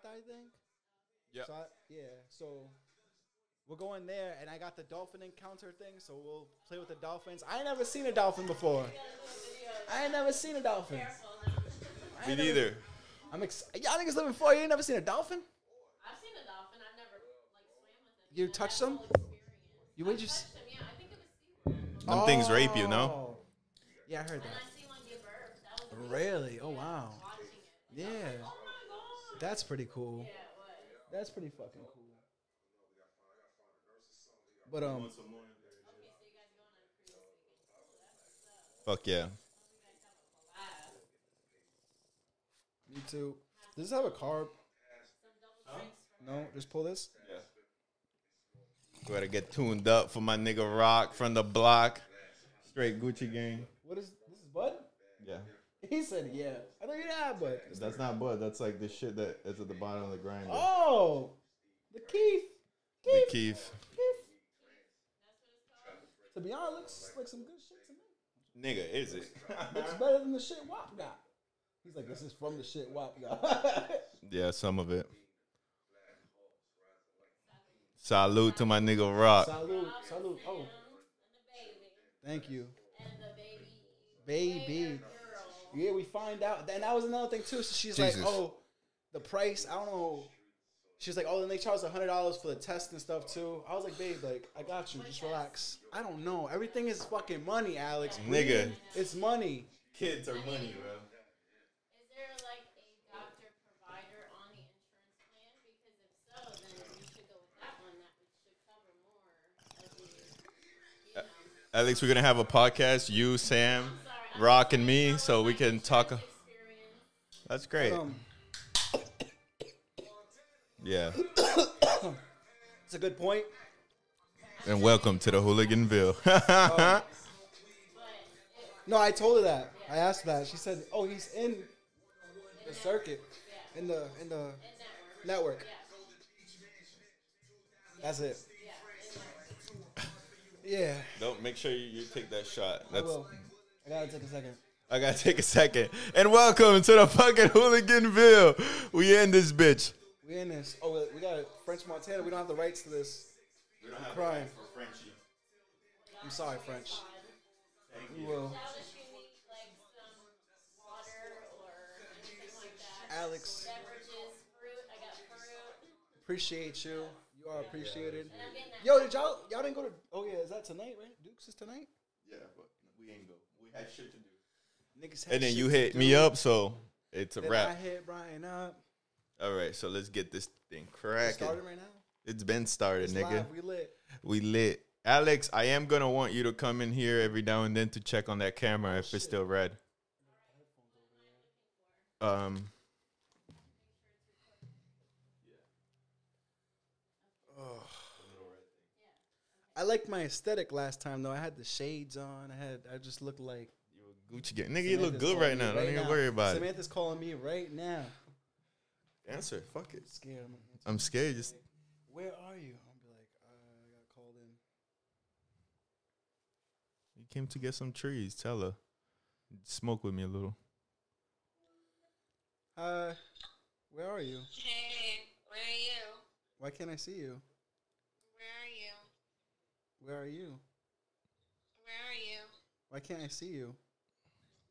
Plata, I think. Yeah. So I, yeah. So we're going there, and I got the dolphin encounter thing. So we'll play with the dolphins. I ain't never seen a dolphin before. I ain't never seen a dolphin. Me ain't never- neither. I'm excited. Y'all niggas living for you ain't never seen a dolphin. I've seen a dolphin. I've never like swam with them. You I've touched them? the whole experience. You would I've you? touched them, yeah. I think it was SeaWorld. Them things rape you, no? Oh. Yeah, I heard And that. I see one give birth. That was Really? Oh wow. watching it. Yeah. My god. That's pretty cool. Yeah, it was. That's pretty fucking cool. But um, Okay, so you guys going on a cruise this weekend. Fuck yeah. Me too. Does this have a carb? No, just pull this. Yeah. Gotta get tuned up for my nigga ROC from the block. Straight Gucci gang. What is this? Is Bud? Yeah. He said, "Yeah." I know you have Bud. That's not Bud. That's like the shit that is at the bottom of the grinder. Oh, the kief. the kief. kief. kief. To be honest, looks like some good shit to me. Nigga, is it? Looks better than the shit WAP got. He's like, "This is from the shit WAP got." yeah, some of it. Salute to my nigga ROC. salute, salute. Oh, And the baby. thank you, And the baby. Baby. Girl. Yeah, we find out. And that was another thing too. So she's Jesus. like, "Oh, the price. I don't know." She's like, "Oh, then they charge a hundred dollars for the test and stuff too." I was like, "Babe, like, I got you. Just relax." I don't know. Everything is fucking money, Alex. Nigga. it's money. Kids are money, bro. Is there like a doctor provider on the insurance plan? Because if so, then you should go with that one. That should cover more of the, you know, Alex, we're gonna have a podcast. You, Sam, ROC, and me, so we can talk. That's great. Um, Yeah. it's a good point. And welcome to the Hooliganville. No, I told her that. I asked that. She said, "Oh, he's in the circuit, in the in the network." That's it. Yeah, Don't make sure you, you take that shot. That's. I gotta take a second. I gotta take a second. And welcome to the fucking Hooliganville. We in this bitch. We in this. Oh, we- we got French Montana. We don't have the rights to this. We don't have Crying. for Frenchie. I'm sorry, French. We will. Now does she need water or anything like that? Alex, Beverages, fruit. I got fruit. appreciate you. You are appreciated. And I'm getting that. Yo, did y'all y'all didn't go to? Oh yeah, is that tonight? Right? Dukes is tonight. Yeah, but we ain't go. We had shit to do. Niggas. had And then shit you to hit me do. up, so it's a Then I wrap. hit Brian up. All right, so let's get this thing It's cracking. started right now. It's been started, It's nigga. live. We lit. We lit. Alex, I am gonna want you to come in here every now and then to check on that camera if it's still red. Um, I liked my aesthetic last time though. I had the shades on. I had. I just looked like. Gucci gang. Nigga, you look good right me now. Don't even now. worry about it. Samantha's calling me right now. Answer. Fuck it. Scared. I'm, like, I'm scared. Just Where are you? I'll be like, uh, I got called in. you came to get some trees. Tell her. Smoke with me a little. Uh, where are you? Hey, where are you? Why can't I see you? Where are you? Where are you? Where are you? Why can't I see you?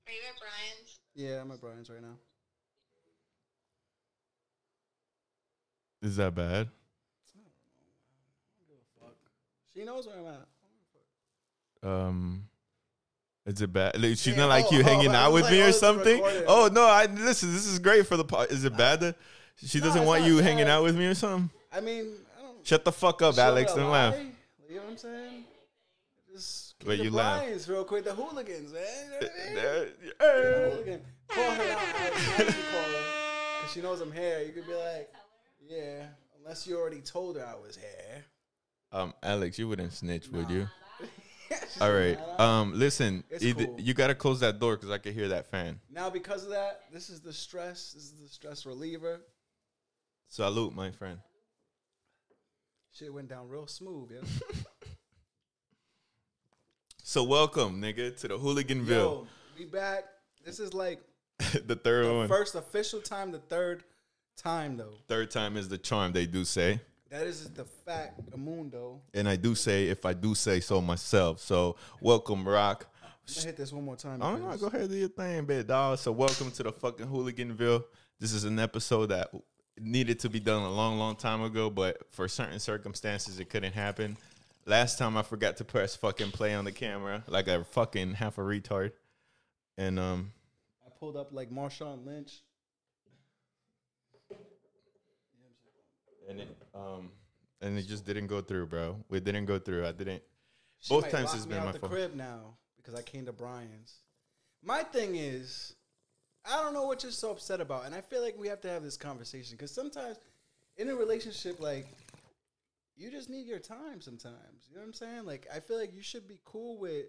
Are you at Brian's? Yeah, I'm at Brian's right now. Is that bad? She knows where I'm at. Um, is it bad? Like, she's Yeah, not like oh, you oh, hanging I out with like, me oh, or it's something. Oh no, I listen. This is great for the. Po- is it bad that she No, doesn't it's want not you hanging out with me or something? I mean, I don't. Shut the fuck up, show Alex. me a Don't laugh. lie. You know what I'm saying? Just keep But the you laugh. Bryans real quick. The hooligans, man. You know what I mean? The hooligan. Call her out. Alex. How would you call her? Cause she knows I'm here. You could be like, yeah. Unless you already told her I was here. Um, Alex, you wouldn't snitch, would you? All right. "Nah, nah." Um, listen, either, cool. you gotta close that door because I can hear that fan. Now because of that, this is the stress. This is the stress reliever. Salute, my friend. Shit went down real smooth, yeah. So welcome, nigga, to the Hooliganville, Yo, we back. This is like the third the one. first official time, the third time though. Third time is the charm, they do say. That is the fact, mundo. And I do say, if I do say so myself. So, welcome, ROC. I'm gonna hit this one more time. Oh no, because- go ahead do your thing, big dog. So welcome to the fucking Hooliganville. This is an episode that needed to be done a long, long time ago, but for certain circumstances it couldn't happen. Last time I forgot to press fucking play on the camera like a fucking half a retard. And um I pulled up like Marshawn Lynch. and it um and it just didn't go through, bro. It didn't go through. I didn't She Both times it's been my the fault. crib now because I came to Brian's. My thing is, I don't know what you're so upset about, and I feel like we have to have this conversation because sometimes in a relationship, like you just need your time. Sometimes, you know what I'm saying? Like I feel like you should be cool with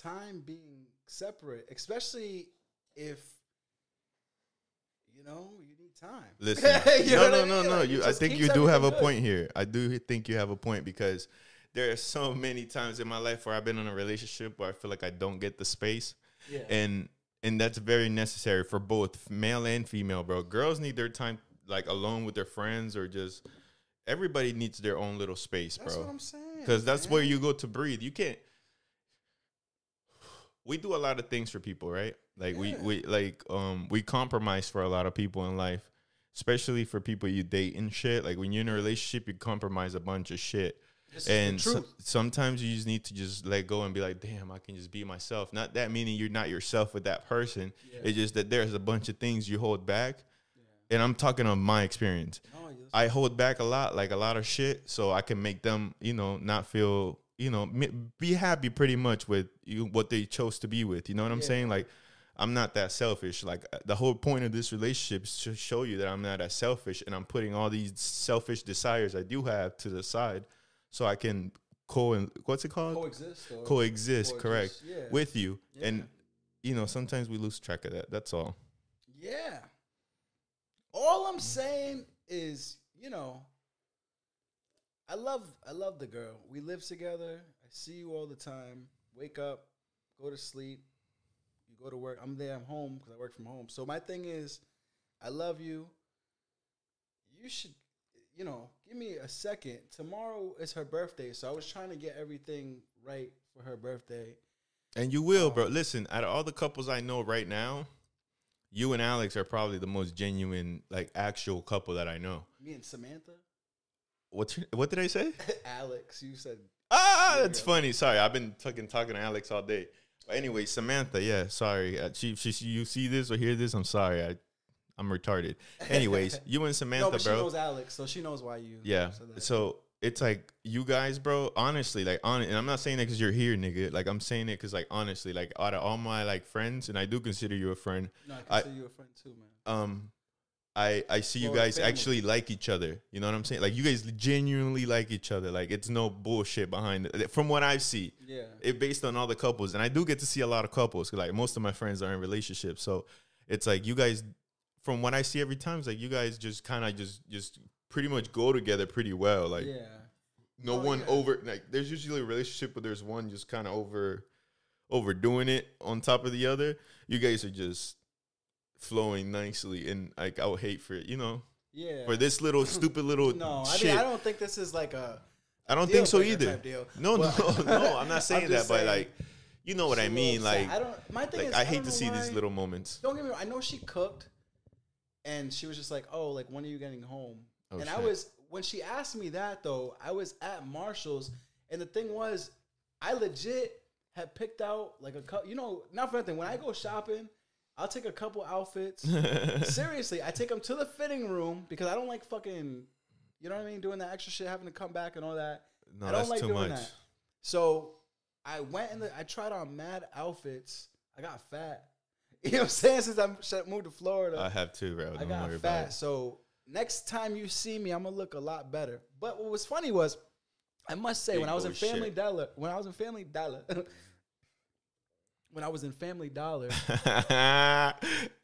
time being separate, especially if you know you need time. Listen, no, no, I no, mean? no. Like, You, I think you do have a point here. I do think you have a point because there are so many times in my life where I've been in a relationship where I feel like I don't get the space, Yeah. and and that's very necessary for both male and female, bro. Girls need their time like alone with their friends or just everybody needs their own little space, That's what bro. I'm saying. Because that's where you go to breathe. You can't. We do a lot of things for people, right? Like we we like um we compromise for a lot of people in life, especially for people you date and shit. Like when you're in a relationship, you compromise a bunch of shit. This And so- sometimes you just need to just let go and be like, damn, I can just be myself. Not that meaning you're not yourself with that person. Yeah. It's just that there's a bunch of things you hold back. And I'm talking on my experience. No, you- I hold back a lot, like a lot of shit, so I can make them, you know, not feel, you know, be happy pretty much with you, what they chose to be with. You know what I'm Yeah. saying? Like, I'm not that selfish. Like, uh, the whole point of this relationship is to show you that I'm not as selfish, and I'm putting all these selfish desires I do have to the side, so I can co what's it called coexist. Or coexist, or correct, yeah. with you. Yeah. And you know, sometimes we lose track of that. That's all. Yeah. All I'm saying is, you know, I love I love the girl. We live together. I see you all the time. Wake up, go to sleep. You go to work. I'm there. I'm home because I work from home. So my thing is, I love you. You should, you know, give me a second. Tomorrow is her birthday, so I was trying to get everything right for her birthday. And you will, Um, bro. Listen, out of all the couples I know right now, you and Alex are probably the most genuine, like actual couple that I know. Me and Samantha, What's your, what did I say? Alex. You said Ah, Yeah, that's funny. Sorry, I've been fucking talking to Alex all day. But anyway, Samantha, yeah, sorry. Uh, she, she, she- you see this or hear this? I'm sorry. I, I'm retarded. Anyways, you and Samantha, no, but she bro. knows Alex, so she knows why you. Yeah. So it's like you guys, bro. Honestly, like on, and I'm not saying that because you're here, nigga. Like I'm saying it because, like, honestly, like out of all my like friends, and I do consider you a friend. no, I I- consider you a friend too, man. Um, I I see you guys actually like each other. You know what I'm saying? Like you guys genuinely like each other. Like it's no bullshit behind it. From what I see, Yeah. it based on all the couples, and I do get to see a lot of couples. 'cause, like most of my friends are in relationships, so it's like you guys. From what I see every time, it's like you guys just kind of just just pretty much go together pretty well. Like yeah. no Oh, one yeah. over like there's usually a relationship but there's one just kind of over overdoing it on top of the other. You guys are just flowing nicely, and like I would hate for it, you know, Yeah. for this little stupid little No, I shit. mean I don't think this is like a. I don't think so either. No, no, no. I'm not saying that, just but like, you know what I mean. Like. I don't. My thing like is, I don't hate to see these little moments. Don't get me wrong. I know she cooked, and she was just like, "Oh, like when are you getting home?" Oh, and I was when she asked me that though, I was at Marshalls, and the thing was, I legit had picked out like a couple. You know, not for nothing. When I go shopping, I'll take a couple outfits. Seriously, I take them to the fitting room because I don't like fucking, you know what I mean, doing that extra shit, having to come back and all that. no, I don't that's like too doing much. that. So I went in the, I tried on mad outfits. I got fat. You know what I'm saying? Since I moved to Florida, I have too, bro. I Don't got worry about fat. it. So next time you see me, I'm gonna look a lot better. But what was funny was, I must say, Big when I was in Family shit. Dollar, when I was in Family Dollar, when I was in Family Dollar,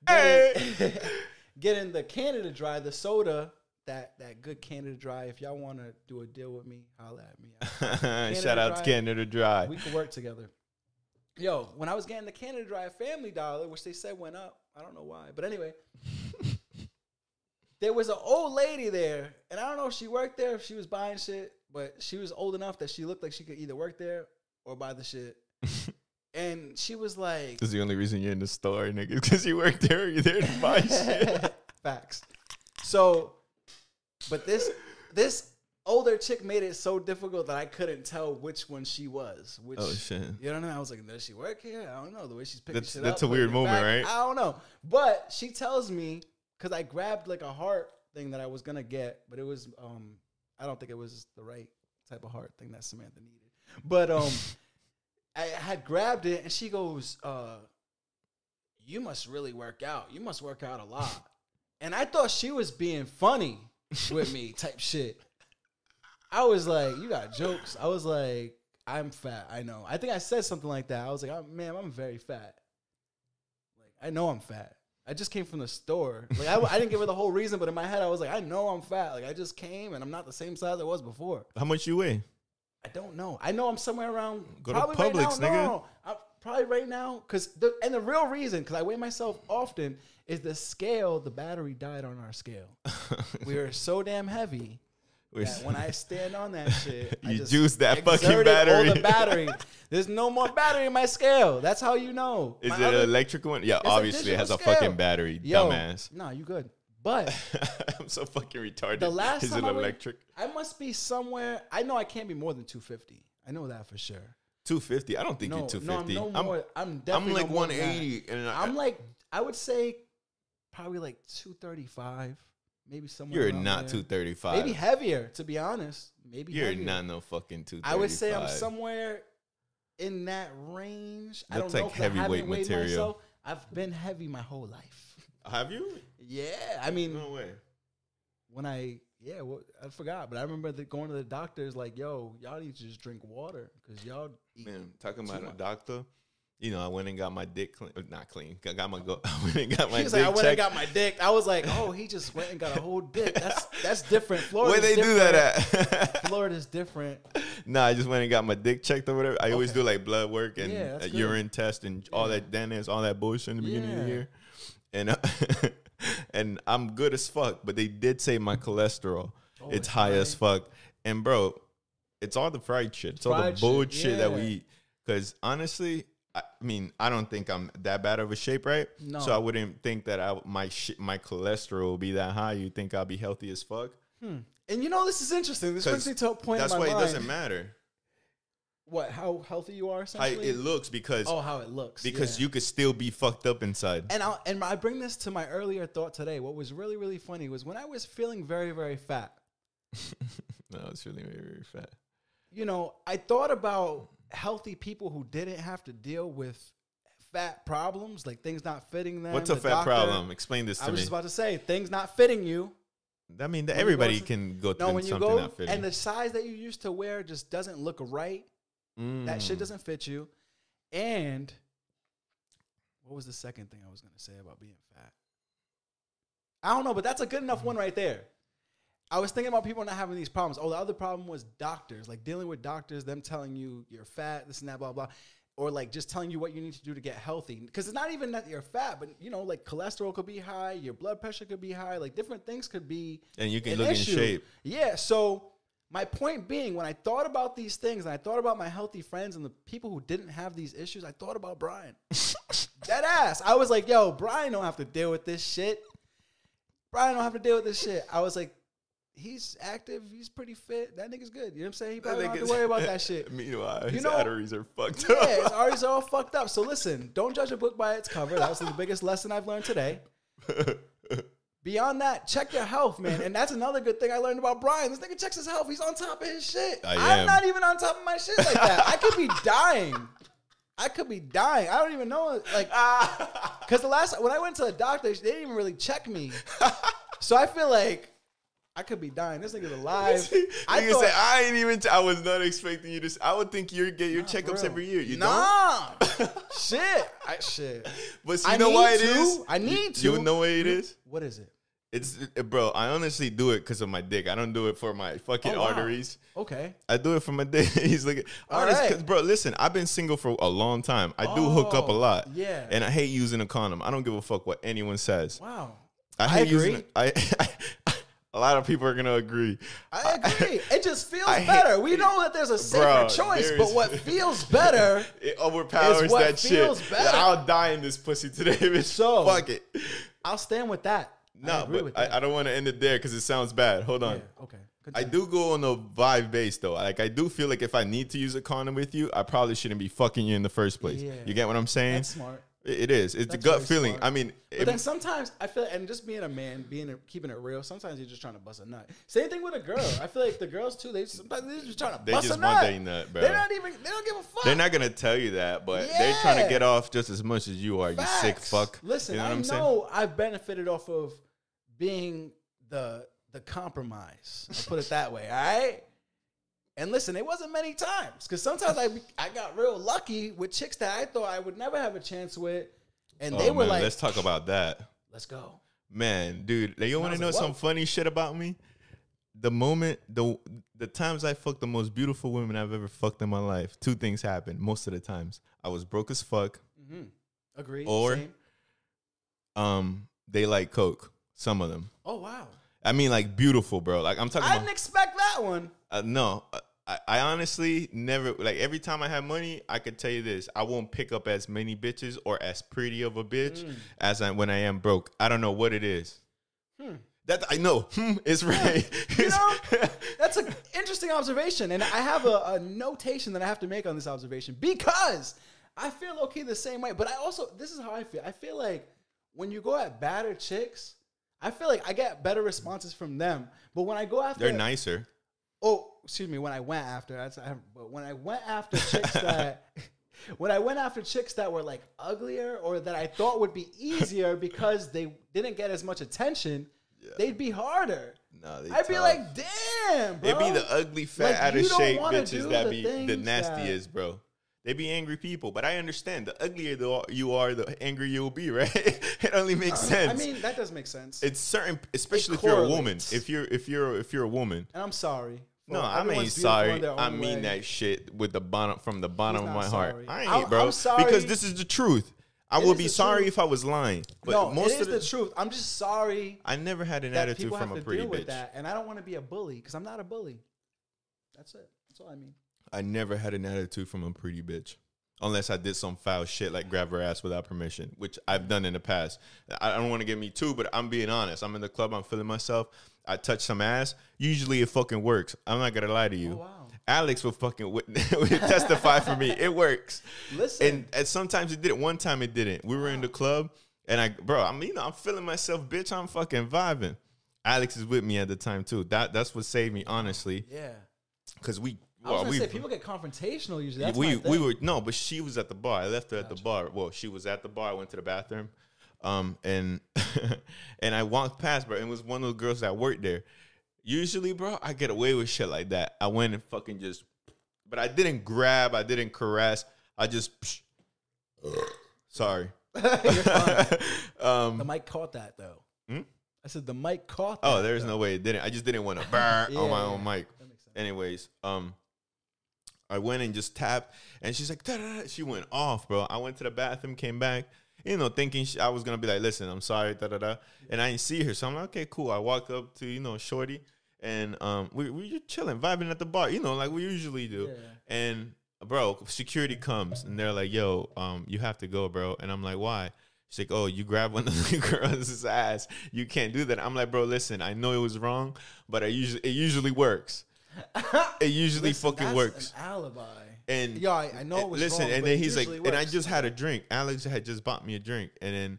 getting, getting the Canada Dry, the soda, that that good Canada Dry. If y'all want to do a deal with me, holla at me. Shout out to Canada Dry. we can work together. Yo, when I was getting the Canada Dry Family Dollar, which they said went up, I don't know why, but anyway, there was an old lady there, and I don't know if she worked there, if she was buying shit, but she was old enough that she looked like she could either work there or buy the shit. and she was like, This is the only reason you're in the store, nigga, because you work there. You're there to buy shit. Facts. So, but this this older chick made it so difficult that I couldn't tell which one she was. Which, Oh shit. You know what I mean? I was like, does she work here? I don't know. The way she's picking That's- shit that's up, a weird moment, back, right? I don't know. But she tells me because I grabbed like a heart thing that I was gonna get, but it was um I don't think it was the right type of heart thing that Samantha needed. But um I had grabbed it and she goes, uh, you must really work out. You must work out a lot. And I thought she was being funny with me type shit. I was like, you got jokes. I was like, I'm fat. I know. I think I said something like that. I was like, oh, man, I'm very fat. Like, I know I'm fat. I just came from the store. Like, I, I didn't give her the whole reason, but in my head, I was like, I know I'm fat. Like, I just came and I'm not the same size I was before. How much you weigh? I don't know. I know I'm somewhere around. Go to Publix, right now, nigga. No, I'm probably right now, because the and the real reason, because I weigh myself often, is the scale. The battery died on our scale. we are so damn heavy that when I stand on that shit, I You just juiced that fucking battery. All the battery. There's no more battery in my scale. That's how you know. Is My it other- an electric one? Yeah, obviously it has a fucking battery. Yo, Dumbass. Nah, you good. But I'm so fucking retarded. the last Is it I weighed- electric? I must be somewhere. I know I can't be more than 250. I know that for sure. 250. I don't think no, you're no, 250. I'm no I'm, more. I'm, I'm definitely like no more than that. 180, and I, I'm like, I would say probably like 235, maybe somewhere. you're not there. 235. Maybe heavier, to be honest. Maybe You're heavier. not no fucking 235. I would say I'm somewhere in that range. I That's don't know like heavyweight material. myself. I've been heavy my whole life. Have you? Yeah, I mean, No way. when I yeah, well, I forgot, but I remember the, going to the doctors like, "Yo, y'all need to just drink water because y'all eat." Man, talking about a doctor. You know, I went and got my dick clean. uh, Not clean. I got my go. I went and got my dick like, I went and got my dick. I was like, oh, he just went and got a whole dick. That's that's different. Florida. Where they do that at? Florida's different. nah, I just went and got my dick checked or whatever. I always do like blood work and Yeah, a urine test and all Yeah. that dentist, all that bullshit in the beginning of the year. And uh, and I'm good as fuck, but they did say my cholesterol Oh, it's it's high as fuck. And bro, it's all the fried shit. It's all the Fried shit, bullshit that we eat. Because honestly, I mean, I don't think I'm that bad of a shape, right? No. So I wouldn't think that I my shit, my cholesterol will be that high. You think I'll be healthy as fuck? Hmm. And you know, this is interesting. This brings me to a point. That's why it doesn't matter What? How healthy you are? how it looks because oh, how it looks. because yeah. you could still be fucked up inside. And I and I bring this to my earlier thought today. What was really really funny was when I was feeling very very fat. no, it's feeling very, very fat. You know, I thought about healthy people who didn't have to deal with fat problems, like things not fitting them. What's a the fat doctor- problem? Explain this to me. I was me. just about to say things not fitting you. I mean, when everybody to- can go through No, when you something go not fitting. and the size that you used to wear just doesn't look right. That shit Mm. doesn't fit you. And what was the second thing I was gonna say about being fat? I don't know, but that's a good enough one right there. I was thinking about people not having these problems. Oh, the other problem was doctors, like dealing with doctors, them telling you you're fat, this and that, blah blah, or like just telling you what you need to do to get healthy. Because it's not even that you're fat, but you know, like cholesterol could be high, your blood pressure could be high, like different things could be And you can an look issue. in shape. Yeah. So my point being, when I thought about these things and I thought about my healthy friends and the people who didn't have these issues, I thought about Brian. Dead ass. I was like, yo, Brian don't have to deal with this shit. Brian don't have to deal with this shit. I was like, he's active, he's pretty fit. That nigga's good. You know what I'm saying? He probably don't have to worry about that shit. Meanwhile, You his know- arteries are fucked Yeah, up. Yeah, his arteries are all fucked up. So listen, don't judge a book by its cover. That was the biggest lesson I've learned today. Beyond that, check your health, man. And that's another good thing I learned about Brian. This nigga checks his health. He's on top of his shit. I I'm am. not even on top of my shit like that. I could be dying. I could be dying. I don't even know. Like, because the last when I went to the doctor, they didn't even really check me. So I feel like I could be dying. This nigga's alive. I I thought, say I ain't even. T- I was not expecting you to. s- I would think you get your Nah, checkups every year. You nah, shit, I shit. But see, I you know need why it to. is? I need to. You know what it is? What is it? It's uh, bro. I honestly do it because of my dick. I don't do it for my fucking Oh, wow. arteries. Okay. I do it for my dick. He's like, All honest, right. bro. Listen, I've been single for a long time. I do hook up a Oh, lot. yeah. and I hate using a condom. I don't give a fuck what anyone says. Wow. I, I hate using agree. it. I, a lot of people are gonna agree. I agree. it just feels I better. we know that there's a safer Bro, choice, but what feels better It overpowers Is what that feels shit. better. I'll die in this pussy today, bitch. So- fuck it. I'll stand with that. I No, agree but with that. I, I don't want to end it there because it sounds bad. Hold on. Yeah, okay. I do go on a vibe base though. Like I do feel like if I need to use a condom with you, I probably shouldn't be fucking you in the first place. Yeah. You get what I'm saying? That's smart. It- is. It's That's the gut feeling. smart. I mean, But then sometimes I feel, and just being a man, being a, keeping it real, sometimes you're just trying to bust a nut. Same thing with a girl. I feel like the girls too. They sometimes they're just trying to they bust just a want nut. their nut, bro. They're not even. They don't give a fuck. They're not gonna tell you that, but they're trying to get off just as much as you are. You sick fuck. Listen, you know I what I'm saying? know I've benefited off of being the the compromise. I'll put it that way. All right. And listen, it wasn't many times because sometimes I I got real lucky with chicks that I thought I would never have a chance with, and they Oh, were man, like, let's talk about that. "Let's go." Man, dude, you want to know like, some funny shit about me? The moment, the the times I fucked the most beautiful women I've ever fucked in my life, two things happened. Most of the times, I was broke as fuck. hmm Agreed. Or- Same. Um, they like coke. Some of them. oh wow, I mean, like beautiful, bro. Like I'm talking I about. didn't expect that one. Uh, no, uh, I, I honestly never like every time I have money, I could tell you this: I won't pick up as many bitches or as pretty of a bitch Mm. as I when I am broke. I don't know what it is. Hmm. That I know hmm, it's right. You know, That's an interesting observation, and I have a, a notation that I have to make on this observation because I feel okay the same way. But I also, this is how I feel. I feel like when you go at badder chicks, I feel like I get better responses from them. But when I go after, They're nicer. Oh, excuse me, when I went after, that's, I, but when I went after chicks that. When I went after chicks that were like uglier or that I thought would be easier because they didn't get as much attention, they'd be harder. No, they I'd be like, damn, bro. It'd be the ugly, fat, Like, out of shape bitches that be the nastiest, bro. They be angry people, but I understand. The uglier the, you are, the angrier you'll be, right? it only makes uh, sense. I mean, that does make sense. it's certain, especially if you're a woman. If you're if you're if you're a woman, and I'm sorry. No, I mean everyone's beautiful in sorry. I mean way. that shit with the bottom from the bottom of my heart. I ain't, I'm- bro. I'm sorry. Because this is the truth. I It would be sorry truth. if I was lying. But no, most it is of the, the truth. I'm just sorry I never had an attitude from a to pretty deal with bitch. that, and I don't want to be a bully because I'm not a bully. That's it. That's all I mean. I never had an attitude from a pretty bitch. Unless I did some foul shit like grab her ass without permission, which I've done in the past. I I don't want to get me too, but I'm being honest. I'm in the club, I'm feeling myself. I touch some ass. Usually it fucking works. I'm not gonna lie to you. Oh, wow. Alex will fucking wit- will testify for me. It works. Listen, And, and sometimes it didn't. One time it didn't. We were in the club, and I, bro, I mean, you know, I'm feeling myself, bitch. I'm fucking vibing. Alex is with me at the time too. That that's what saved me, honestly, yeah. because we, I was gonna we, say people get confrontational usually. That's we we were no, but she was at the bar. I left her at the bar. Well, she was at the bar. I went to the bathroom, um, and and I walked past, bro. And it was one of the girls that worked there. Usually, bro, I get away with shit like that. I went and fucking just, but I didn't grab. I didn't caress. I just, sorry. You're fine. the um, mic caught that though. Hmm? I said the mic caught. That, oh, there's though. no way it didn't. I just didn't want to burn on my own mic. That makes sense. Anyways, um, I went and just tapped, and she's like, "Da-da-da." she went off, bro. I went to the bathroom, came back, you know, thinking she, I was gonna be like, listen, I'm sorry, da da da, and I didn't see her, so I'm like, okay, cool. I walked up to you know, shorty, and um, we we just chilling, vibing at the bar, you know, like we usually do, Yeah. and bro, security comes, and they're like, yo, um, you have to go, bro, and I'm like, why? She's like, oh, you grab one of the girls' ass. You can't do that. I'm like, bro, listen, I know it was wrong, but I usually it usually works. It usually Listen, fucking works. An alibi. And Yeah, I, I know it was listen, wrong, and then he's like, usually and I just had a drink. Alex had just bought me a drink, and then,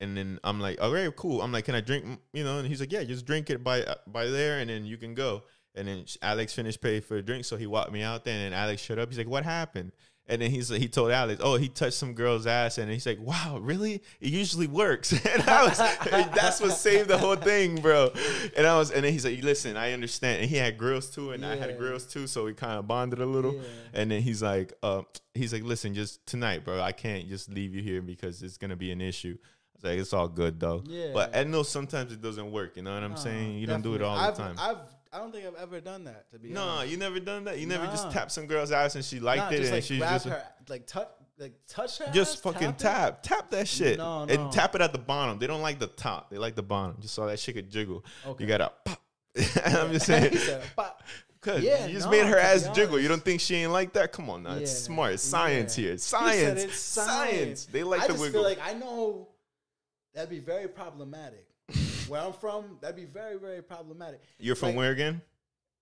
and then I'm like, okay, cool. I'm like, can I drink? You know, and he's like, yeah, just drink it by uh, by there, and then you can go. And then Alex finished paying for the drink, so he walked me out there, and then Alex shut up. He's like, what happened? And then he's he told Alex, oh, he touched some girl's ass, and he's like, wow, really? It usually works. and I was, that's what saved the whole thing, bro. And I was, and then he's like, listen, I understand. And he had grills too, and I had Yeah. grills too, so we kind of bonded a little. Yeah. And then he's like, uh, he's like, listen, just tonight, bro. I can't just leave you here because it's gonna be an issue. I was like, it's all good though. Yeah. But I know sometimes it doesn't work. You know what I'm No, saying? You don't do it definitely. all I've, the time. I've, I don't think I've ever done that. To be no, honest. you never done that. You never just Nah. tapped some girl's ass and she liked Nah, it just and like she's just her, like touch, like touch her. Just ass, fucking it? tap, tap that shit, No, no. and tap it at the bottom. They don't like the top; they like the bottom. Just so that shit could jiggle. Okay. You gotta pop. I'm just saying, said, "Pop." cause Yeah, you just no, made her ass jiggle. You don't think she ain't like that? Come on, now it's smart. It's science yeah. here. Science. it's science. They like I the just wiggle. feel like I know that'd be very problematic. Where I'm from, that'd be very, very problematic. You're from like- where again?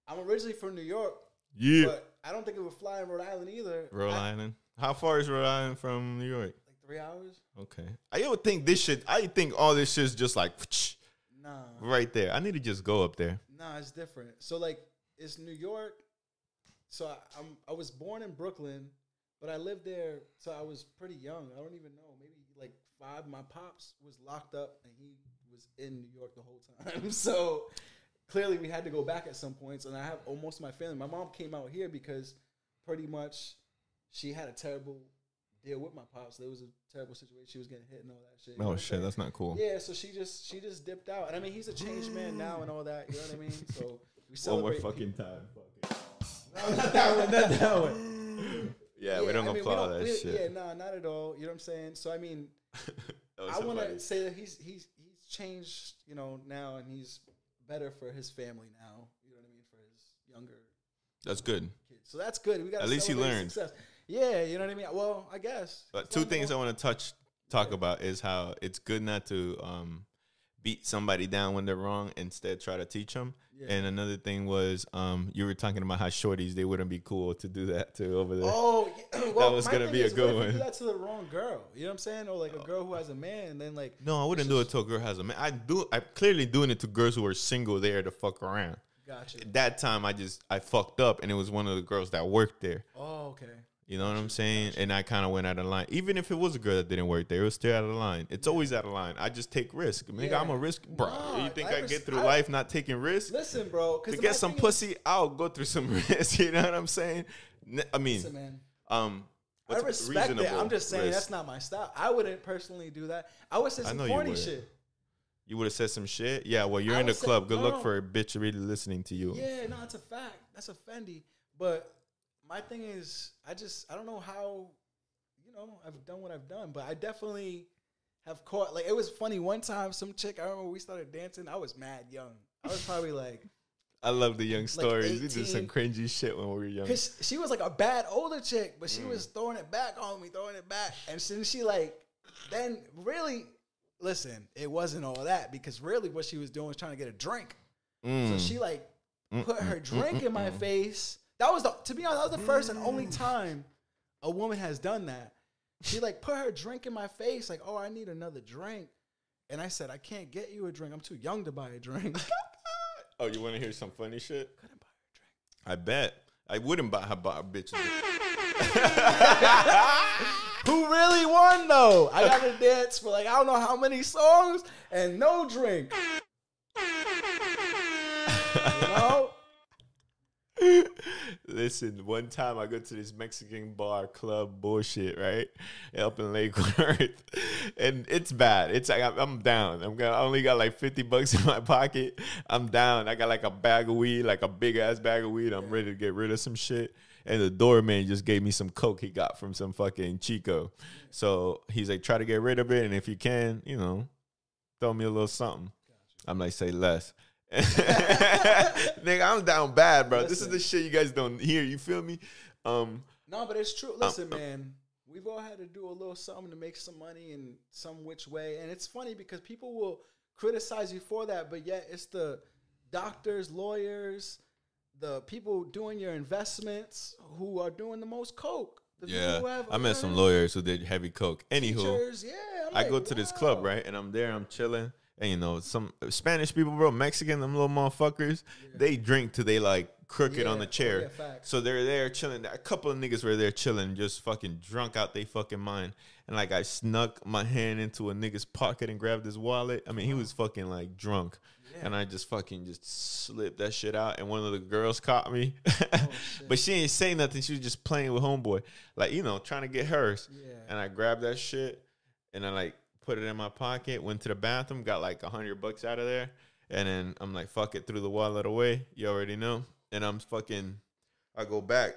I'm originally from New York, Yeah, but I don't think it would fly in Rhode Island either. Rhode I- Island. How far is Rhode Island from New York? Like three hours? Okay, I would think this shit. I think all this shit's just like Nah. right there. I need to just go up there. Nah, it's different. So like it's New York. So I, I'm I was born in Brooklyn, but I lived there so I was pretty young. I don't even know, maybe like five. My pops was locked up and he was in New York the whole time. so clearly we had to go back at some points. And I have almost my family. My mom came out here because pretty much she had a terrible deal with my pops. There was a terrible situation. She was getting hit and all that shit. Oh shit, saying? that's not cool. Yeah, so she just she just dipped out, and I mean he's a changed man now and all that. You know what I mean? So we One more celebrate. fucking time. No, not that one. Not that one. Yeah, we don't I mean, applaud that we- shit. Yeah, no, not at all. You know what I'm saying? So I mean, I want to say that he's he's changed. You know now, and he's better for his family now. You know what I mean for his younger That's good. kids. So that's good. We got At least he learned. Success. Yeah, you know what I mean. Well, I guess. But two things I want to touch talk about is how it's good not to um, beat somebody down when they're wrong. Instead, try to teach them. Yeah. And another thing was um, you were talking about how shorties they wouldn't be cool to do that to over there. Oh, yeah, well, was gonna be a good what if you one. Do that to the wrong girl. You know what I'm saying? Or like a girl who has a man, and then like No, I wouldn't do it to a girl has a man. I do. I'm clearly doing it to girls who are single there to fuck around. gotcha. At That time I just I fucked up, and it was one of the girls that worked there. Oh, okay. You know what I'm saying? And I kind of went out of line. Even if it was a girl that didn't work there, it was still out of line. It's always out of line. I just take risk. Nigga, Yeah. I'm a risk, bro. Nah, you think I I, res- get through I- life not taking risks? Listen, bro. To get some pussy, I'll go through some risks. You know what I'm saying? I mean, Listen, man. um, I respect it. I'm just saying risk? that's not my style. I wouldn't personally do that. I would say I some corny shit. You would have said some shit. Yeah, well, you're I in the club. Good no, luck for a bitch really listening to you. Yeah, no, it's a fact. That's a Fendi. But my thing is, I just I don't know how, you know, I've done what I've done, but I definitely have caught. Like it was funny one time. Some chick. I remember we started dancing. I was mad young. I was probably like, I love the young stories. we did some cringy shit when we were young. cause she was like a bad older chick, but she Mm. was throwing it back on me, throwing it back, and then she like, then really. Listen, it wasn't all that because really what she was doing was trying to get a drink. So Mm. she like Mm, put her mm, drink mm, in my mm. face. That was the to be honest, that was the first and only mm. time a woman has done that. She like put her drink in my face, like, oh, I need another drink. And I said, I can't get you a drink. I'm too young to buy a drink. Oh, you want to hear some funny shit? Couldn't buy her a drink. I bet. I wouldn't buy her buy a bitch. Who really won though? I gotta dance for like I don't know how many songs and no drink. You know? Listen, one time I go to this Mexican bar club bullshit, right? Up in Lake Worth. And it's bad. It's like I'm, I'm down. I'm gonna I only got like 50 bucks in my pocket. I'm down. I got like a bag of weed, like a big ass bag of weed. I'm ready to get rid of some shit. And the doorman just gave me some coke he got from some fucking Chico. So he's like, try to get rid of it. And if you can, you know, throw me a little something. I'm like, say less. Nigga, I'm down bad, bro. This is the shit you guys don't hear. You feel me? Um, No, but it's true. Listen, uh, man, we've all had to do a little something to make some money in some which way. And it's funny because people will criticize you for that, but yet it's the doctors, lawyers, the people doing your investments who are doing the most coke. The yeah, I met some lawyers who did heavy coke. Anywho, teachers. Yeah, I'm I like, go to this club, right? And I'm there, I'm chilling. And you know, some Spanish people, bro, Mexican, them little motherfuckers, they drink till they like crooked on Yeah. the Oh, chair. yeah, so they're there chilling. A couple of niggas were there chilling, just fucking drunk out they fucking mind. And like I snuck my hand into a nigga's pocket and grabbed his wallet. I mean, he was fucking like drunk. And I just fucking just slipped that shit out. And one of the girls caught me. Oh, but she ain't saying nothing. She was just playing with homeboy. Like, you know, trying to get hers. Yeah. And I grabbed that shit and I like put it in my pocket, went to the bathroom, got like a hundred bucks out of there. And then I'm like, fuck it, threw the wallet away. You already know. And I'm fucking, I go back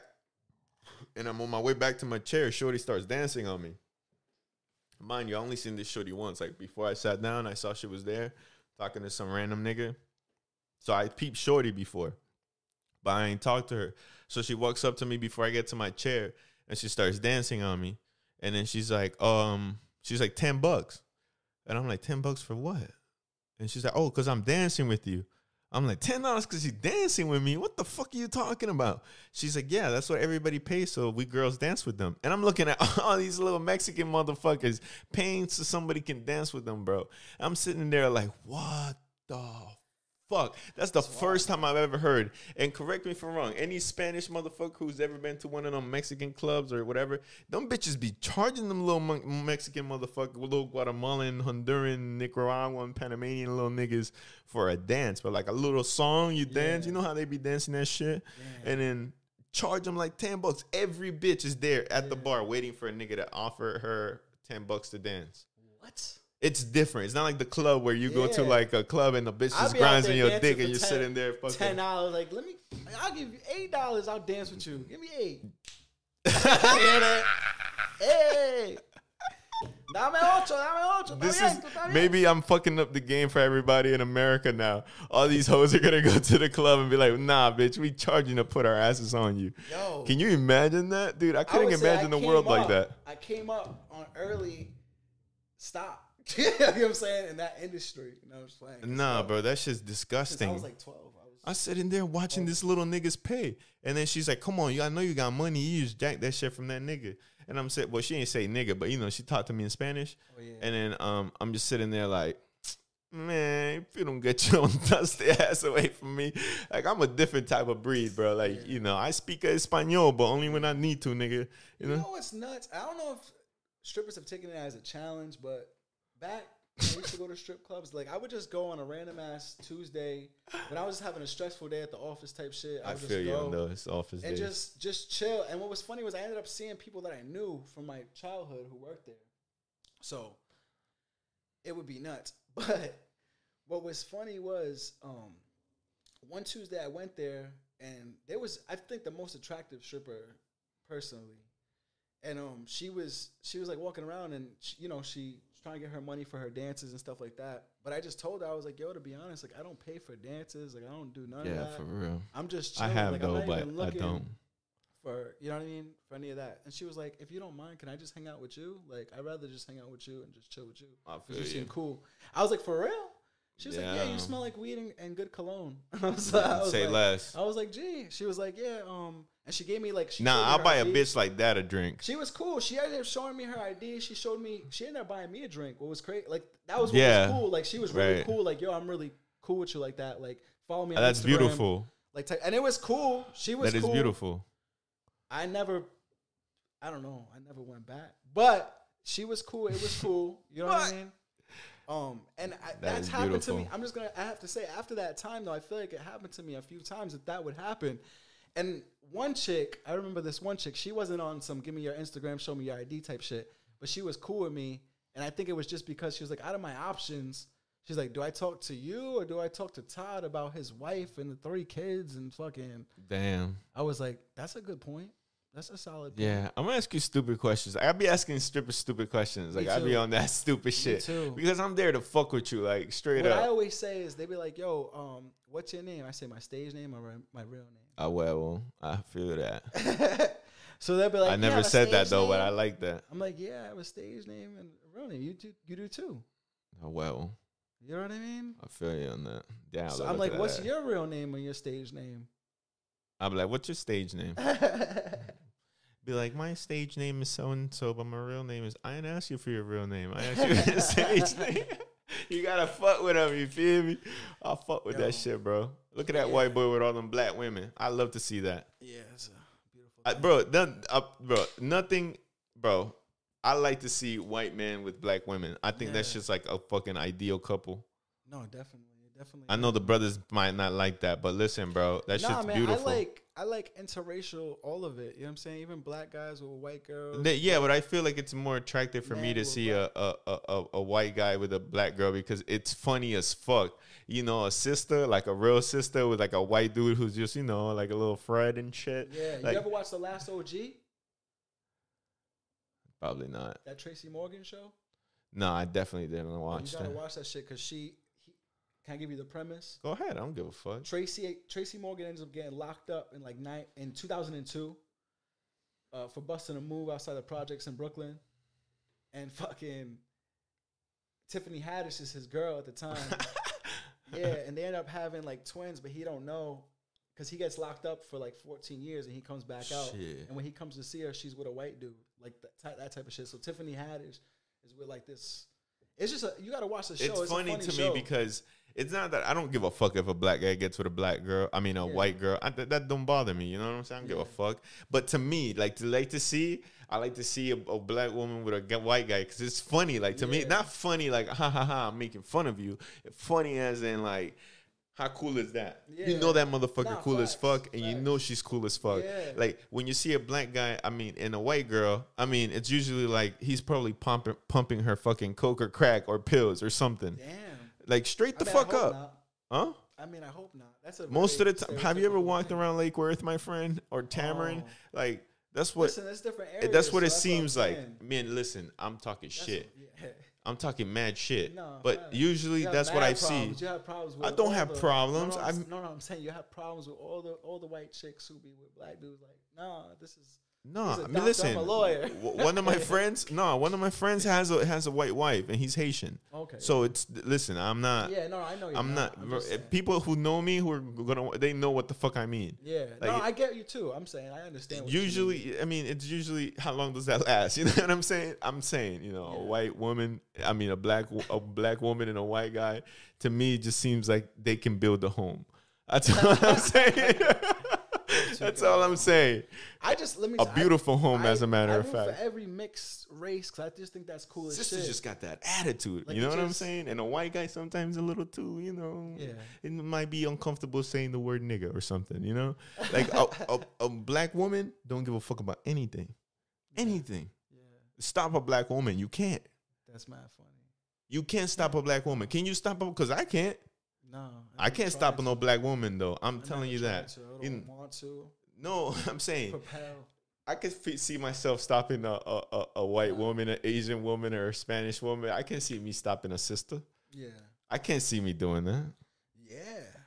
and I'm on my way back to my chair. Shorty starts dancing on me. Mind you, I only seen this shorty once. Like before I sat down, I saw she was there talking to some random nigga. So I peeped Shorty before, but I ain't talked to her. So she walks up to me before I get to my chair, and she starts dancing on me. And then she's like, um, she's like ten bucks, and I'm like ten bucks for what? And she's like, oh, cause I'm dancing with you. I'm like, ten dollars because you're dancing with me. What the fuck are you talking about? She's like, yeah, that's what everybody pays, so we girls dance with them. And I'm looking at all these little Mexican motherfuckers paying so somebody can dance with them, bro. I'm sitting there like, what the fuck? That's the first time I've ever heard. And correct me if I'm wrong. Any Spanish motherfucker who's ever been to one of them Mexican clubs or whatever, them bitches be charging them little mon- Mexican motherfucker, little Guatemalan, Honduran, Nicaraguan, Panamanian little niggas for a dance. But like a little song, you dance. You know how they be dancing that shit? And then charge them like 10 bucks. Every bitch is there at the bar waiting for a nigga to offer her 10 bucks to dance. What? It's different. It's not like the club where you go to like a club and the bitch just grinds on your dick and you're 10 sitting there fucking. Ten dollars, like let me. I'll give you eight dollars. I'll dance with you. Give me eight. Hey, dame ocho, dame ocho. This is maybe I'm fucking up the game for everybody in America now. All these hoes are gonna go to the club and be like, "Nah, bitch, we charging to put our asses on you." Yo. Can you imagine that, dude? I I couldn't say imagine I the world came like that. I came up on early stop. you know what I'm saying? In that industry. You know what I'm saying? Nah, bro, that's just disgusting. I was like 12. I was I sitting there watching this little niggas pay. And then she's like, come on, you I know you got money. You just jack that shit from that nigga. And I'm saying, well, she ain't say nigga, but you know, she talked to me in Spanish. Oh, yeah. And then um I'm just sitting there like, man, if you don't get your dusty ass away from me. Like I'm a different type of breed, bro. Like, you know, I speak Espanol, but only when I need to, nigga. You You know? know what's nuts? I don't know if strippers have taken it as a challenge, but back when I used to go to strip clubs, like I would just go on a random ass Tuesday when I was just having a stressful day at the office type shit. I, I would feel just you go on those office and days. just just chill. And what was funny was I ended up seeing people that I knew from my childhood who worked there. So it would be nuts. But what was funny was um, one Tuesday I went there and there was I think the most attractive stripper personally. And um she was she was like walking around and she, you know she trying to get her money for her dances and stuff like that. But I just told her I was like, yo, to be honest, like I don't pay for dances, like I don't do none of that. yeah, for real. I'm just I have like, though, but I looking don't. for you know what I mean for any of that. And she was like, "If you don't mind, can I just hang out with you? Like, I'd rather just hang out with you and just chill with you. I feel you seem cool." I was like, "For real?" She was like, "Yeah, Yeah. you smell like weed and, and good cologne." I was, I was Say like, less. I was like, "Gee," she was like, "Yeah." Um, and she gave me like, she Nah, I'll buy a bitch like that a drink. She was cool. She ended up showing me her ID. She showed me. She ended up buying me a drink. What was crazy? Like that was what Yeah. was cool. Like she was really Right. cool. Like yo, I'm really cool with you like that. Like follow me. On That's Instagram. beautiful. Like and it was cool. She was That is cool. beautiful. I never, I don't know, I never went back. But she was cool. It was cool. You know what I mean? Um, and I, That that's is happened to me. I'm just gonna. I have to say, after that time though, I feel like it happened to me a few times that that would happen. And one chick, I remember this one chick. She wasn't on some "give me your Instagram, show me your ID" type shit, but she was cool with me. And I think it was just because she was like, out of my options, she's like, do I talk to you or do I talk to Todd about his wife and the three kids and fucking? Damn. I was like, that's a good point. That's a solid. Point. Yeah, I'm gonna ask you stupid questions. I'll be asking strippers stupid questions. Like I'll be on that stupid shit because I'm there to fuck with you, like straight up. What I always say is they be like, "Yo, um, what's your name?" I say my stage name or my real Ah, well, I feel that. so they'll be like, I "You never said that though, but I like that. I'm like, "Yeah, I have a stage name and a real name. You do, you do too. Ah, well, You know what I mean?" I feel you on that. Yeah, so I'm like, "What's your real name and your stage name?" I'm like, what's your stage name? Be like, my stage name is so and so, but my real name is. I didn't ask you for your real name. I asked you for your stage name. you gotta fuck with them. You feel me? I fuck with Yo. that shit, bro. Look at that Yeah. white boy with all them black women. I love to see that. yeah, it's a beautiful. I, bro, none, uh, bro, nothing, bro. I like to see white men with black women. I think that's just like a fucking ideal couple. no, definitely, definitely. I know the brothers might not like that, but listen, bro, that Nah, shit's man, beautiful. I like I like interracial, all of it. You know what I'm saying? Even black guys with white girls. Th- yeah, but I feel like it's more attractive for me to see a, a, a, a, white guy with a black girl because it's funny as fuck. You know, a sister, like a real sister with like a white dude who's just, you know, like a little Fred and shit. yeah, you ever watch The Last OG? Probably not. That Tracy Morgan show. No, I definitely didn't watch you gotta that. watch that shit because she. Can I give you the premise? Go ahead. I don't give a fuck. Tracy Tracy Morgan ends up getting locked up in like nine in 2002 uh, for busting a move outside the projects in Brooklyn, and fucking Tiffany Haddish is his girl at the time. yeah, and they end up having like twins, but he don't know because he gets locked up for like 14 years and he comes back out. And when he comes to see her, she's with a white dude, like that, that type of shit. So Tiffany Haddish is with like this. It's just a you got to watch the show. It's, It's, a funny, to show. me because it's not that I don't give a fuck if a black guy gets with a black girl. I mean, a Yeah. white girl. I, that, that don't bother me. You know what I'm saying? I don't give a fuck. But to me, like to like to see, I like to see a, a black woman with a white guy because it's funny. Like to me, not funny like ha ha ha. I'm making fun of you. Funny as in like. How cool is that? You know that motherfucker Nah, cool as fuck, and you know she's cool as fuck. Yeah. Like when you see a black guy, I mean, and a white girl, I mean, it's usually like he's probably pumping pumping her fucking coke or crack or pills or something. Damn. Like straight the I mean, fuck up, not. huh? I mean, I hope not. That's a Most of the time, have you ever walked thing. around Lake Worth, my friend, or Tamarind? Oh. Like that's what Listen, that's different areas. that's what so it I'm seems like. Man, listen, I'm talking That's shit. yeah. I'm talking mad shit. No, but facts. usually that's what I see. You have problems I don't have the- problems. No, no, I'm- I'm, no, no, I'm saying you have problems with all the all the white chicks who be with black dudes. Like, nah, this is No, He's a I mean, listen. I'm a lawyer. one of my friends, no, one of my friends has a has a white wife, and he's Haitian. okay. So it's listen. I'm not. yeah, no, I know. I'm not. I'm people who know me who are gonna they know what the fuck I mean. Yeah, like no, I get you too. I'm saying I understand. What you mean. Usually, I mean, it's usually how long does that last? You know what I'm saying? I'm saying, you know, a white woman. I mean, a black a black woman and a white guy. To me, it just seems like they can build a home. That's what I'm saying. That's all I'm saying. I just let me. A I- beautiful home, I- as a matter I of fact. for every mixed race because I just think that's cool as Sister shit. just got that attitude. Like, you know what I'm saying? And a white guy sometimes a little too. You know. yeah, it might be uncomfortable saying the word nigga or something, you know? Like a, a, a black woman don't give a fuck about anything. Anything. yeah, Stop a black woman. You can't. that's mad funny. You can't stop a black woman. Can you stop her? Because I can't. No, I can't stop a no black woman though. I'm telling you that. to. I don't want to No, I'm saying propel. I fe- see myself stopping a, a, a, white woman, an Asian woman, or a Spanish woman. I can see me stopping a sister. Yeah, I can't see me doing that. yeah.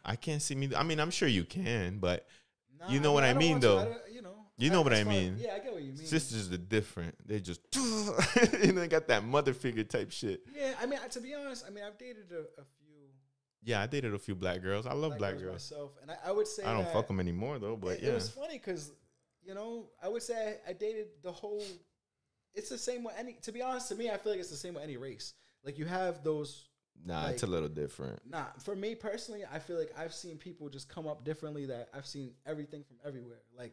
I can't see me. I mean, I'm sure you can, but Nah, You know what I don't mean, want to. though. you know, You know what I mean. Yeah, I get what you mean. Sisters are different. They just you know they got that mother figure type shit. Yeah, I mean, to be honest, I mean, I've dated a, a few Yeah, I dated a few black girls. I love black, girls. myself, and I, I would say I don't that fuck them anymore though. But it, yeah, it was funny because you know I would say I, I dated the whole. It's the same with any. To be honest, to me, I feel like it's the same with any race. Like you have those. nah, it's a little different. Nah, for me personally, I feel like I've seen people just come up differently. That I've seen everything from everywhere. Like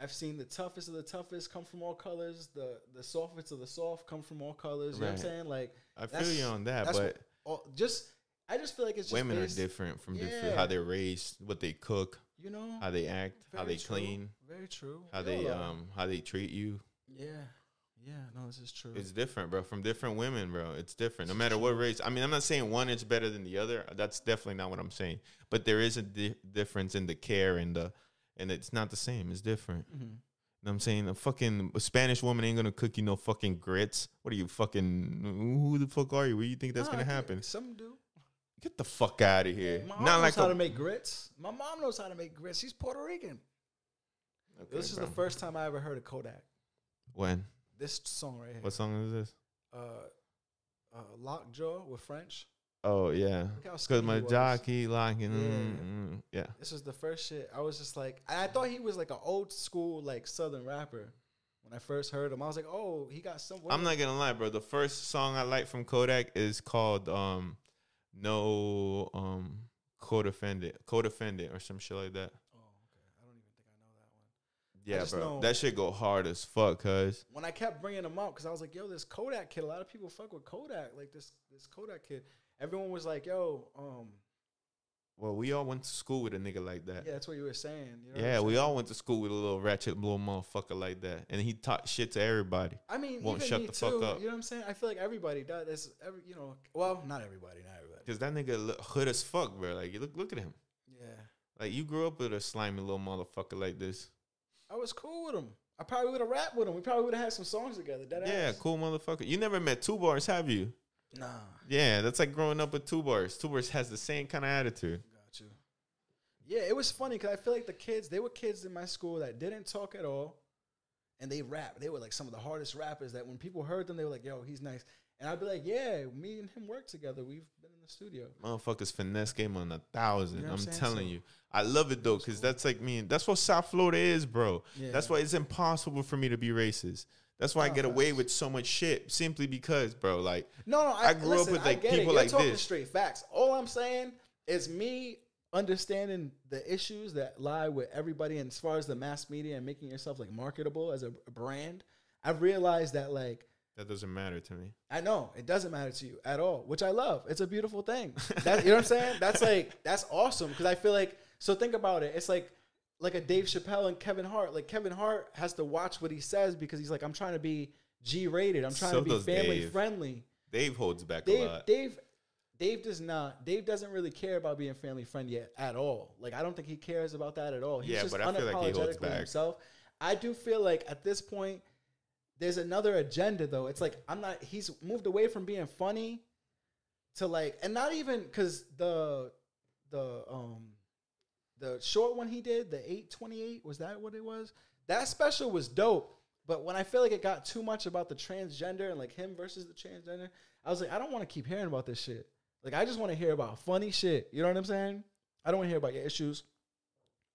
I've seen the toughest of the toughest come from all colors. The the softest of the soft come from all colors. You know what I'm saying? Like I feel you on that, that's but all, oh, just I just feel like it's just women are different from different how they're raised, what they cook, You know, how they act, how they true. clean, Very true. how We they all um how they treat you. Yeah, yeah. No, this is true. It's different, bro. From different women, bro. It's different. No matter what race. I mean, I'm not saying one is better than the other. That's definitely not what I'm saying. But there is a di- difference in the care and the, and it's not the same. It's different. Mhm. You know what I'm saying? A fucking a Spanish woman ain't gonna cook you no fucking grits. What are you fucking? Who the fuck are you? What do you think that's Nah, gonna happen? Some do. Get the fuck out of here. My mom Not knows like how a, to make grits. My mom knows how to make grits. She's Puerto Rican. Okay, this is bro. the first time I ever heard of Kodak. When? This song right here. What song is this? uh, uh, Lockjaw with French. Oh yeah, because my jockey locking. Yeah. Mm, mm, yeah. This was the first shit. I was just like, I thought he was like an old school like Southern rapper. When I first heard him, I was like, oh, he got some. I'm not gonna lie, bro. The first song I like from Kodak is called um No um Codefendant. Codefendant or some shit like that. Oh, okay. I don't even think I know that one. Yeah, bro. know- That shit go hard as fuck, cuz. When I kept bringing him up, because I was like, yo, this Kodak kid. A lot of people fuck with Kodak. Like this, this Kodak kid. Everyone was like, yo, um, Well, we all went to school with a nigga like that. yeah, that's what you were saying. You know Yeah, we all went to school with a little ratchet little motherfucker like that. And he taught shit to everybody. I mean, won't shut me the too. fuck up. You know what I'm saying? I feel like everybody does. It's every, you know, well, not everybody, not everybody. Cause that nigga look hood as fuck, bro. Like, you look, look at him. Yeah, Like, you grew up with a slimy little motherfucker like this. I was cool with him. I probably would have rapped with him. We probably would have had some songs together. Dead Yeah, ass. cool motherfucker. You never met Two Bars, have you? Nah, Yeah, that's like growing up with Two Bars. Two Bars has the same kind of attitude. got you. Yeah, it was funny because I feel like the kids, they were kids in my school that didn't talk at all, and they rap. They were like some of the hardest rappers. That when people heard them, they were like, "Yo, he's nice." And I'd be like, "Yeah, me and him work together. We've been in the studio." Motherfuckers finesse game on a thousand. You know I'm I'm telling So- you. I love it though, because that's like me. That's what South Florida is, bro. Yeah. That's why it's impossible for me to be racist. That's why I oh, get away facts. with so much shit simply because, bro. Like, No, no, I, I grew up with, like, get it. people You're like talking this. Straight facts. All I'm saying is me understanding the issues that lie with everybody, and as far as the mass media and making yourself like marketable as a, a brand. I've realized that like that doesn't matter to me. I know it doesn't matter to you at all, which I love. It's a beautiful thing. That, you know what I'm saying? That's like that's awesome because I feel like so. Think about it. It's like like a Dave Chappelle and Kevin Hart. Like Kevin Hart has to watch what he says because he's like, I'm trying to be G rated. I'm trying So to be family Dave. friendly. Dave holds back a lot. Dave, Dave does not. Dave doesn't really care about being family friendly at all. Like I don't think he cares about that at all. He's Yeah, just but I feel like he holds back. himself. I do feel like at this point, there's another agenda though. It's like I'm not. He's moved away from being funny to like, and not even because the the um the short one he did, the 828, was that what it was? That special was dope. But when I feel like it got too much about the transgender and like him versus the transgender, I was like, I don't want to keep hearing about this shit. Like, I just want to hear about funny shit. You know what I'm saying? I don't want to hear about your issues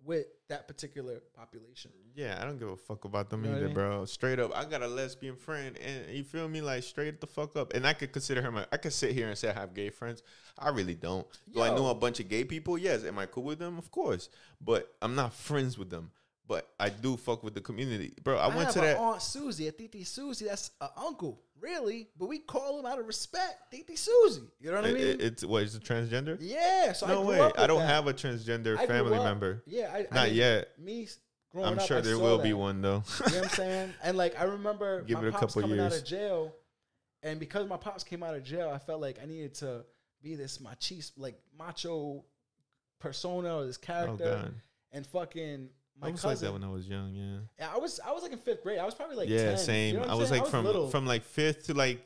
with that particular population. Yeah, I don't give a fuck about them You what I either, mean? bro. Straight up, I got a lesbian friend, and you feel me, like straight the fuck up. And I could consider her my. I could sit here and say I have gay friends. I really don't. Do I know a bunch of gay people? Yes. Am I cool with them? Of course. But I'm not friends with them. But I do fuck with the community, bro. I, I, went to a that. Aunt Susie, a Titi Susie. That's an uncle, really. But we call him out of respect, Titi Susie. You know what I It- mean? it- it's what is it transgender? yeah. So no grew way. I don't that. have a transgender I family up- member. Yeah, I, I Not mean, yet. Me I'm up, sure I there will be one though. You know what I'm saying? And like I remember Give my it a pops couple coming out years. of jail, and because my pops came out of jail, I felt like I needed to be this machis like macho persona or this oh character, god. and fucking my I was like cousin. that when I was young. Yeah. Yeah, I was I was like in fifth grade. I was probably like yeah, 10. same. You know I was saying? like from little. from like fifth to like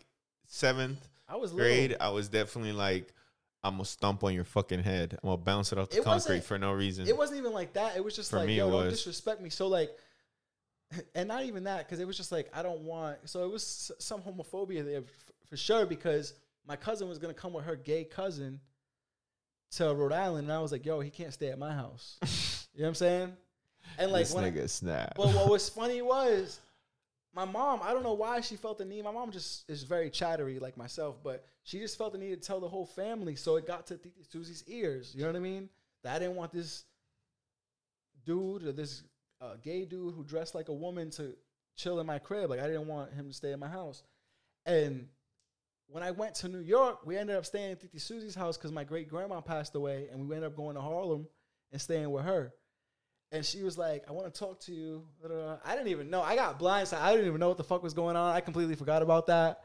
seventh I was little. grade. I was definitely like, I'm gonna stomp on your fucking head. I'm gonna bounce it off the It concrete for no reason. It wasn't even like that. It was just For like, me, yo, don't was. disrespect me. So like, and not even that, because it was just like I don't want. So it was some homophobia there for sure. Because my cousin was gonna come with her gay cousin to Rhode Island, and I was like, yo, he can't stay at my house. you know what I'm saying? And like this when I- snap. but what was funny was my mom, I don't know why she felt the need. My mom just is very chattery like myself, but she just felt the need to tell the whole family. So it got to Titi Susie's ears. You know what I mean? That I didn't want this dude or this uh, gay dude who dressed like a woman to chill in my crib. Like I didn't want him to stay in my house. And when I went to New York, we ended up staying at Titi Susie's house because my great grandma passed away, and we ended up going to Harlem and staying with her. And she was like, "I want to talk to you." I didn't even know. I got blindsided. I didn't even know what the fuck was going on. I completely forgot about that.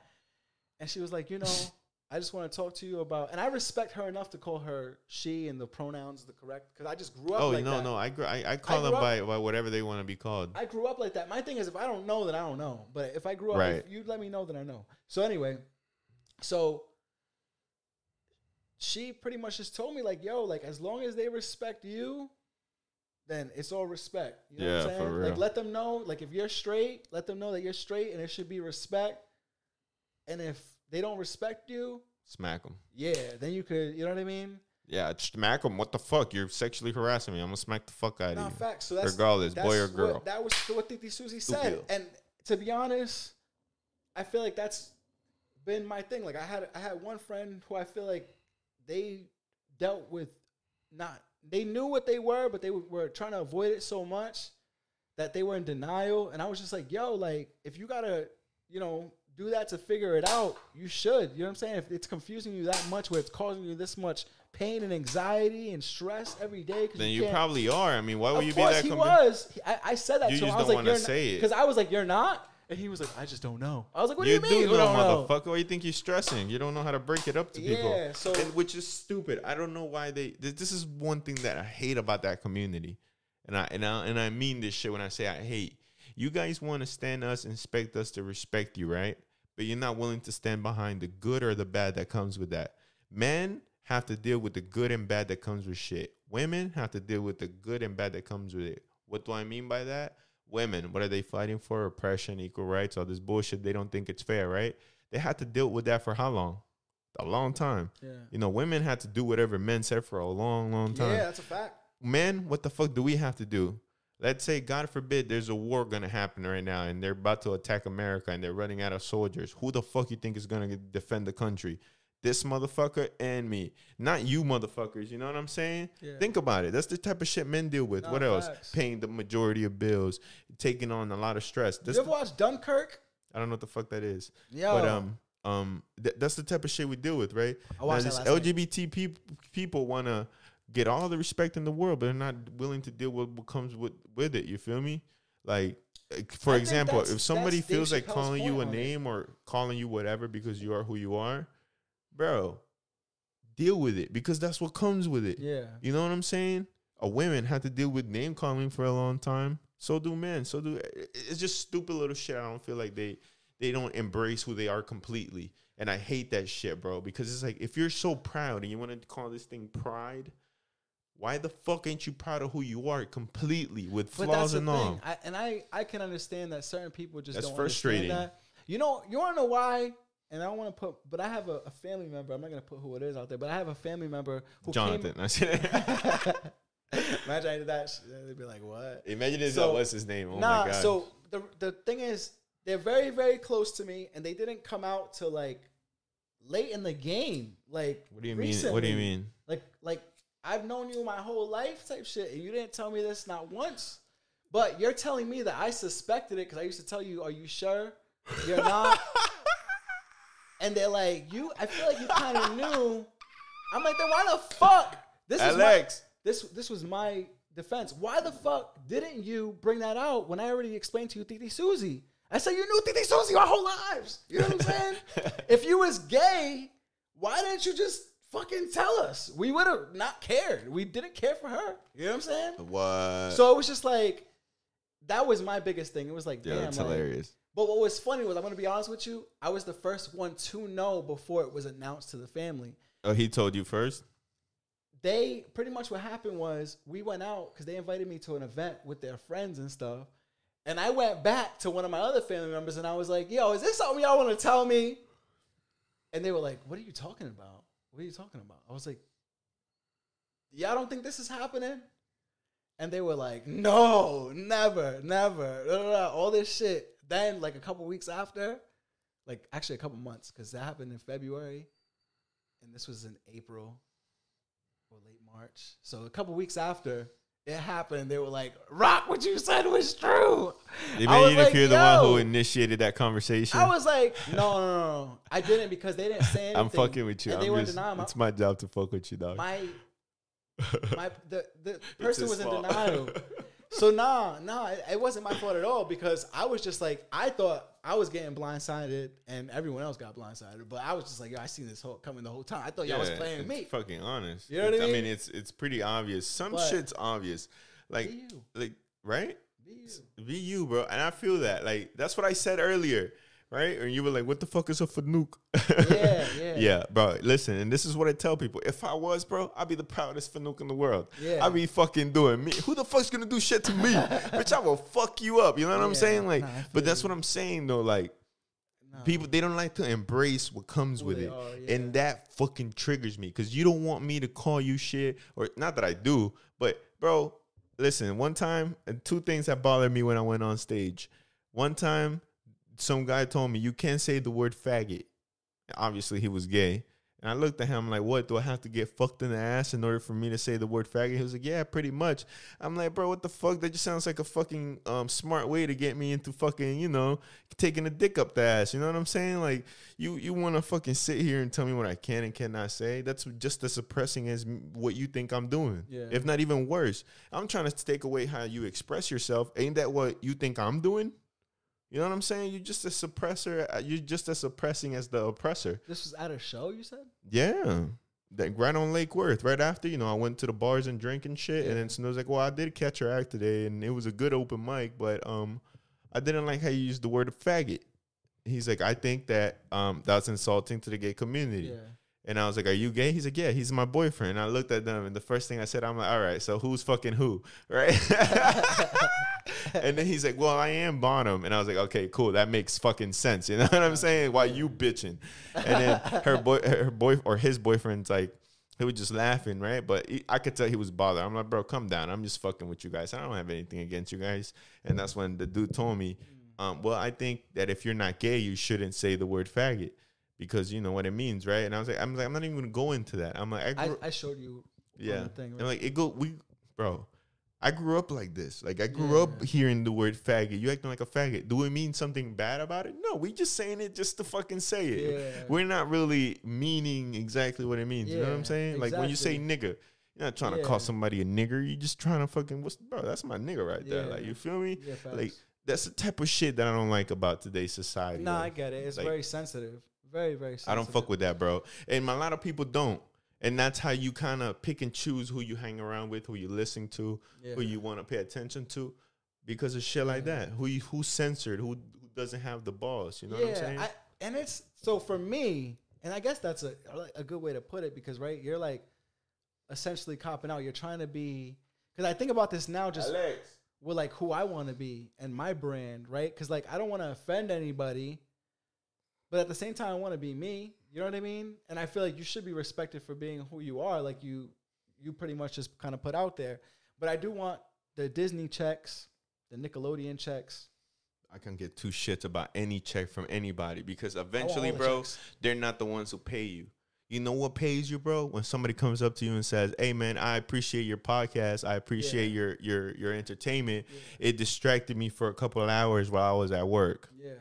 And she was like, "You know, I just want to talk to you about." And I respect her enough to call her she and the pronouns the correct because I just grew up. oh like no, that. no, I, gr- I I call grew them up- by, by whatever they want to be called. I grew up like that. My thing is, if I don't know, then I don't know. But if I grew up, Right. if you let me know, then I know. So anyway, so she pretty much just told me like, "Yo, like as long as they respect you, then it's all respect." You know what I'm Yeah, saying? for Like let them know, like if you're straight, let them know that you're straight, and it should be respect. And if they don't respect you, Smack them. yeah, then you could, you know what I mean? Yeah, smack them. What the fuck? You're sexually harassing me. I'm gonna smack the fuck out of you. facts. So that's Regardless, that's boy or what- girl. that was what Titi Susie said. Stupid. And to be honest, I feel like that's been my thing. Like I had I had one friend who I feel like they dealt with not they knew what they were, but they were, were trying to avoid it so much that they were in denial. And I was just like, yo, like if you gotta, you know, do that to figure it out, you should. You know what I'm saying? If it's confusing you that much, where it's causing you this much pain and anxiety and stress every day, then you probably are. I mean, why would of you be course that? he convi- was. He- I, I said that You to him. just I was don't like, wanna "You're say it." because I was like, "You're not," and he was like, "I just don't know." I was like, "What do you you mean? do you know, don't know?" motherfucker. Why you think you're stressing? You don't know how to break it up to people. Yeah, so and, which is stupid. I don't know why they. This, this is one thing that I hate about that community, and I and I and I mean this shit when I say I hate. You guys want to stand us inspect us to respect you, right? But you're not willing to stand behind the good or the bad that comes with that. Men have to deal with the good and bad that comes with shit. Women have to deal with the good and bad that comes with it. What do I mean by that? Women, what are they fighting for? Oppression, equal rights, all this bullshit. They don't think it's fair, right? They had to deal with that for how long? A long time. Yeah. You know, women had to do whatever men said for a long, long time. Yeah, that's a fact. Men, what the fuck do we have to do? Let's say, God forbid, there's a war gonna happen right now, and they're about to attack America, and they're running out of soldiers. Who the fuck you think is gonna defend the country? This motherfucker and me, not you motherfuckers. You know what I'm saying? Yeah. Think about it. That's the type of shit men deal with. Nah, what else? facts. Paying the majority of bills, taking on a lot of stress. This you ever watch Dunkirk? I don't know what the fuck that is. Yo, But um, um, th- that's the type of shit we deal with, right? I watched now, that. LGBT peop- people want to get all the respect in the world, but they're not willing to deal with what comes with with it. You feel me? Like, uh, for I example, if somebody that's Dave feels like Chappelle's calling you a name or calling you whatever because you are who you are, bro, deal with it because that's what comes with it. yeah. You know what I'm saying? A women had to deal with name calling for a long time. So do men. So do it's just stupid little shit. I don't feel like they they don't embrace who they are completely. And I hate that shit, bro. Because it's like if you're so proud and you want to call this thing pride, why the fuck ain't you proud of who you are completely with But flaws and thing. all? I, and I, I can understand that certain people just That's don't frustrating. That. You know, you want to know why? And I don't want to put, but I have a, a family member. I'm not gonna put who it is out there, but I have a family member who Jonathan. Imagine I did that. They'd be like, "What?" Imagine this. So- what's his name? Oh nah. my god. So the the thing is, they're very very close to me, and they didn't come out to like late in the game. Like, what do you mean? What do you mean? Like, like I've known you my whole life, type shit, and you didn't tell me this not once. But you're telling me that I suspected it because I used to tell you, "Are you sure you're not?" and they're like, "You." I feel like you kind of knew. I'm like, then why the fuck? This is my, Alex. this this was my defense. Why the fuck didn't you bring that out when I already explained to you, Titi Susie? I said you knew Titi Susie our whole lives. You know what I'm saying? if you was gay, why didn't you just fucking tell us? We would have not cared. We didn't care for her. You know what I'm saying? what? So it was just like that was my biggest thing. It was like, yeah, damn, that's like- hilarious. But what was funny was I'm gonna be honest with you. I was the first one to know before it was announced to the family Oh, he told you first. they pretty much what happened was we went out because they invited me to an event with their friends and stuff. And I went back to one of my other family members and I was like, yo, is this something y'all want to tell me? And they were like, what are you talking about? What are you talking about? I was like, y'all don't think this is happening? And they were like, no, never, never, all this shit. Then, like a couple weeks after, like actually a couple months, because that happened in February and this was in April or late March. So a couple weeks after it happened, they were like, "ROC, what you said was true." They made was you to like, fear the one who initiated that conversation. I was like, "No, no, no, no. I didn't because they didn't say anything." I'm fucking with you. And they I'm were just, denying it's my job to fuck with you, dog. my my the the person was in denial. So nah, nah, it, it wasn't my fault at all because I was just like I thought I was getting blindsided and everyone else got blindsided, but I was just like, yo, I seen this whole coming the whole time. I thought y'all was playing me. Fucking honest. You know what I It's- mean? it's it's pretty obvious. Some But- shit's obvious. Like like right? Be you, bro. And I feel that. Like that's what I said earlier, right? And you were like, "What the fuck is a fanuke?" Yeah, yeah. yeah, bro. Listen, and this is what I tell people: if I was, bro, I'd be the proudest fanuke in the world. Yeah. I'd be fucking doing me. Who the fuck's gonna do shit to me? Bitch, I will fuck you up. You know what I'm saying? Like, nah, but that's you. what I'm saying though. Like, Nah. people they don't like to embrace what comes Who with it are, yeah. and that fucking triggers me because you don't want me to call you shit or not that i do but bro listen one time and two things that bothered me when i went on stage one time some guy told me you can't say the word faggot obviously he was gay and I looked at him like, what? Do I have to get fucked in the ass in order for me to say the word faggot? He was like, yeah, pretty much. I'm like, bro, what the fuck? That just sounds like a fucking um, smart way to get me into fucking, you know, taking a dick up the ass. You know what I'm saying? Like, you you want to fucking sit here and tell me what I can and cannot say? That's just as suppressing as what you think I'm doing. Yeah. If not even worse. I'm trying to take away how you express yourself. Ain't that what you think I'm doing? You know what I'm saying? You're just a suppressor. uh, You're just as suppressing as the oppressor. This was at a show, you said? Yeah. That right on Lake Worth. Right after, you know, I went to the bars and drank and shit. Yeah. And then Snow was like, Well, I did catch her act today and it was a good open mic, but um I didn't like how you used the word faggot. He's like, I think that um that's insulting to the gay community. Yeah. And I was like, Are you gay? He's like, Yeah, he's my boyfriend. And I looked at them, and the first thing I said, I'm like, All right, so who's fucking who? Right? and then he's like, Well, I am Bonham. And I was like, Okay, cool. That makes fucking sense. You know what I'm saying? Why you bitching? And then her boy, her boy, or his boyfriend's like, he was just laughing, right? But he, I could tell he was bothered. I'm like, bro, come down. I'm just fucking with you guys. I don't have anything against you guys. And that's when the dude told me, um, well, I think that if you're not gay, you shouldn't say the word faggot because you know what it means, right? And I was like, I'm like, I'm not even gonna go into that. I'm like, I I, I showed you. yeah, thing, and like it go, we, bro. I grew up like this. Like I grew up hearing the word faggot. You acting like a faggot. Do it mean something bad about it? No, we just saying it just to fucking say it. Yeah. We're not really meaning exactly what it means. You know what I'm Yeah, saying? Like when you say exactly. nigga, you're not trying to call somebody a nigger. You're just trying to fucking what's bro, that's my nigga right there. Like you feel me? Yeah. Like that's the type of shit that I don't like about today's society. Nah, I get it. It's like- very sensitive. Very, very sensitive. I don't fuck with that, bro. And a lot of people don't. And that's how you kind of pick and choose who you hang around with, who you listen to, Yeah. who you want to pay attention to, because of shit like Yeah. that. Who you, who's censored, who who doesn't have the balls. You know what I'm saying? I, and it's so for me, and I guess that's a a good way to put it because right, you're like essentially copping out. You're trying to be because I think about this now, just with like who I want to be and my brand, right? Because like I don't want to offend anybody, but at the same time, I want to be me. You know what I mean? And I feel like you should be respected for being who you are, like you you pretty much just kind of put out there. But I do want the Disney checks, the Nickelodeon checks. I can get two shits about any check from anybody because eventually, all the bro, checks. they're not the ones who pay you. You know what pays you, bro? When somebody comes up to you and says, "Hey, man, I appreciate your podcast. I appreciate Yeah. your your your entertainment. It distracted me for a couple of hours while I was at work." Yeah.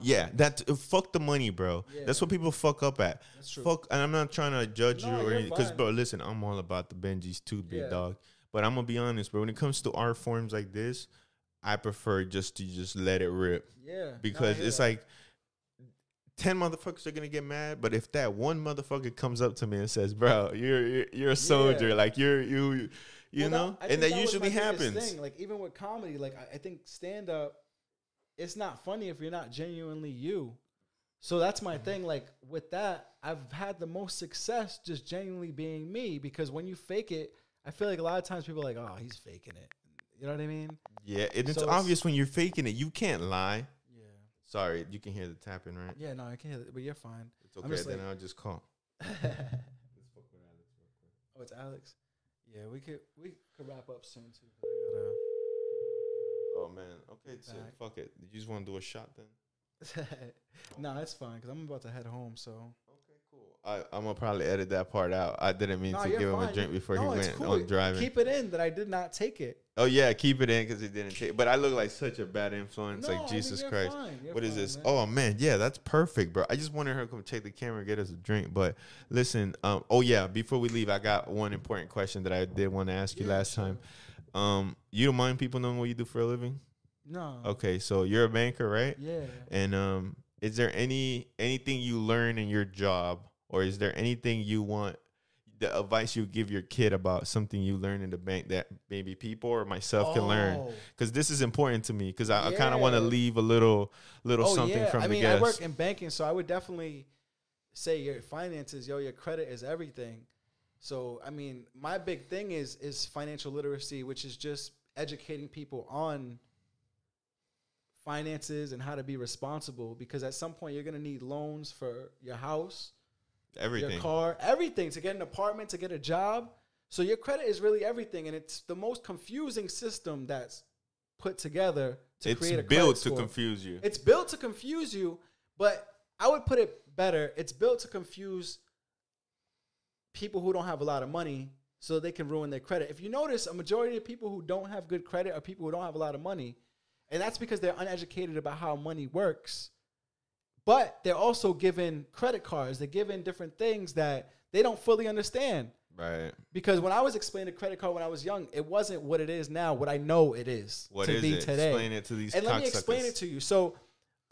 Yeah, that uh, fuck the money, bro. Yeah. That's what people fuck up at. That's true. Fuck, and I'm not trying to judge No, you or anything, because bro, listen, I'm all about the Benjis too, big Yeah. dog. But I'm gonna be honest, bro. When it comes to art forms like this, I prefer just to just let it rip Yeah. Because it's that. like ten motherfuckers are gonna get mad, but if that one motherfucker comes up to me and says, "Bro, you're you're, you're a soldier," Yeah. like you're you, you Well, know, I and that, was usually happens. Thing. Like even with comedy, like I, I think stand up, it's not funny if you're not genuinely you. So that's my thing. Like with that, I've had the most success just genuinely being me because when you fake it, I feel like a lot of times people are like, oh, he's faking it. You know what I mean? Yeah, and it's So it's- obvious when you're faking it. You can't lie. Yeah. Sorry, you can hear the tapping, right? Yeah. No, I can hear it, but you're fine. It's okay. just Then like- I'll just call. oh, it's Alex. Yeah, we could we could wrap up soon too. I. Oh man. Okay, so Back. fuck it. You just want to do a shot then? no, that's fine because I'm about to head home. So Okay, cool. I, I'm gonna probably edit that part out. I didn't mean No, to give him a drink before No, he went cool. on driving. Keep it in that I did not take it. oh yeah, keep it in because he didn't take. But I look like such a bad influence. No, I like mean, Jesus you're Christ. fine. You're What is fine, this? man. Oh man, yeah, that's perfect, bro. I just wanted her to come take the camera and get us a drink. But listen, um, oh yeah, before we leave, I got one important question that I did want to ask you Yeah, last sure. time. Um, you don't mind people knowing what you do for a living? No. Okay, so you're a banker, right? Yeah. And um, is there any anything you learn in your job, or is there anything you want the advice you give your kid about something you learn in the bank that maybe people or myself can learn? Oh. Because this is important to me. Because I, I kind of want to leave a little little Oh, something yeah. from I the mean, guests. I work in banking, so I would definitely say your finances, yo, your credit is everything. So, I mean, my big thing is is financial literacy, which is just educating people on finances and how to be responsible because at some point you're going to need loans for your house, Everything. your car, everything to get an apartment, to get a job. So your credit is really everything, and it's the most confusing system that's put together to it's create a built to score. confuse you. It's built to confuse you, but I would put it better. It's built to confuse people who don't have a lot of money so they can ruin their credit. If you notice, a majority of people who don't have good credit are people who don't have a lot of money. And that's because they're uneducated about how money works. But they're also given credit cards, they're given different things that they don't fully understand. right. Because when I was explaining the credit card when I was young, it wasn't what it is now, what I know it is What to is be it? today. Explain it to these And let me explain cocksuckers. it to you. So,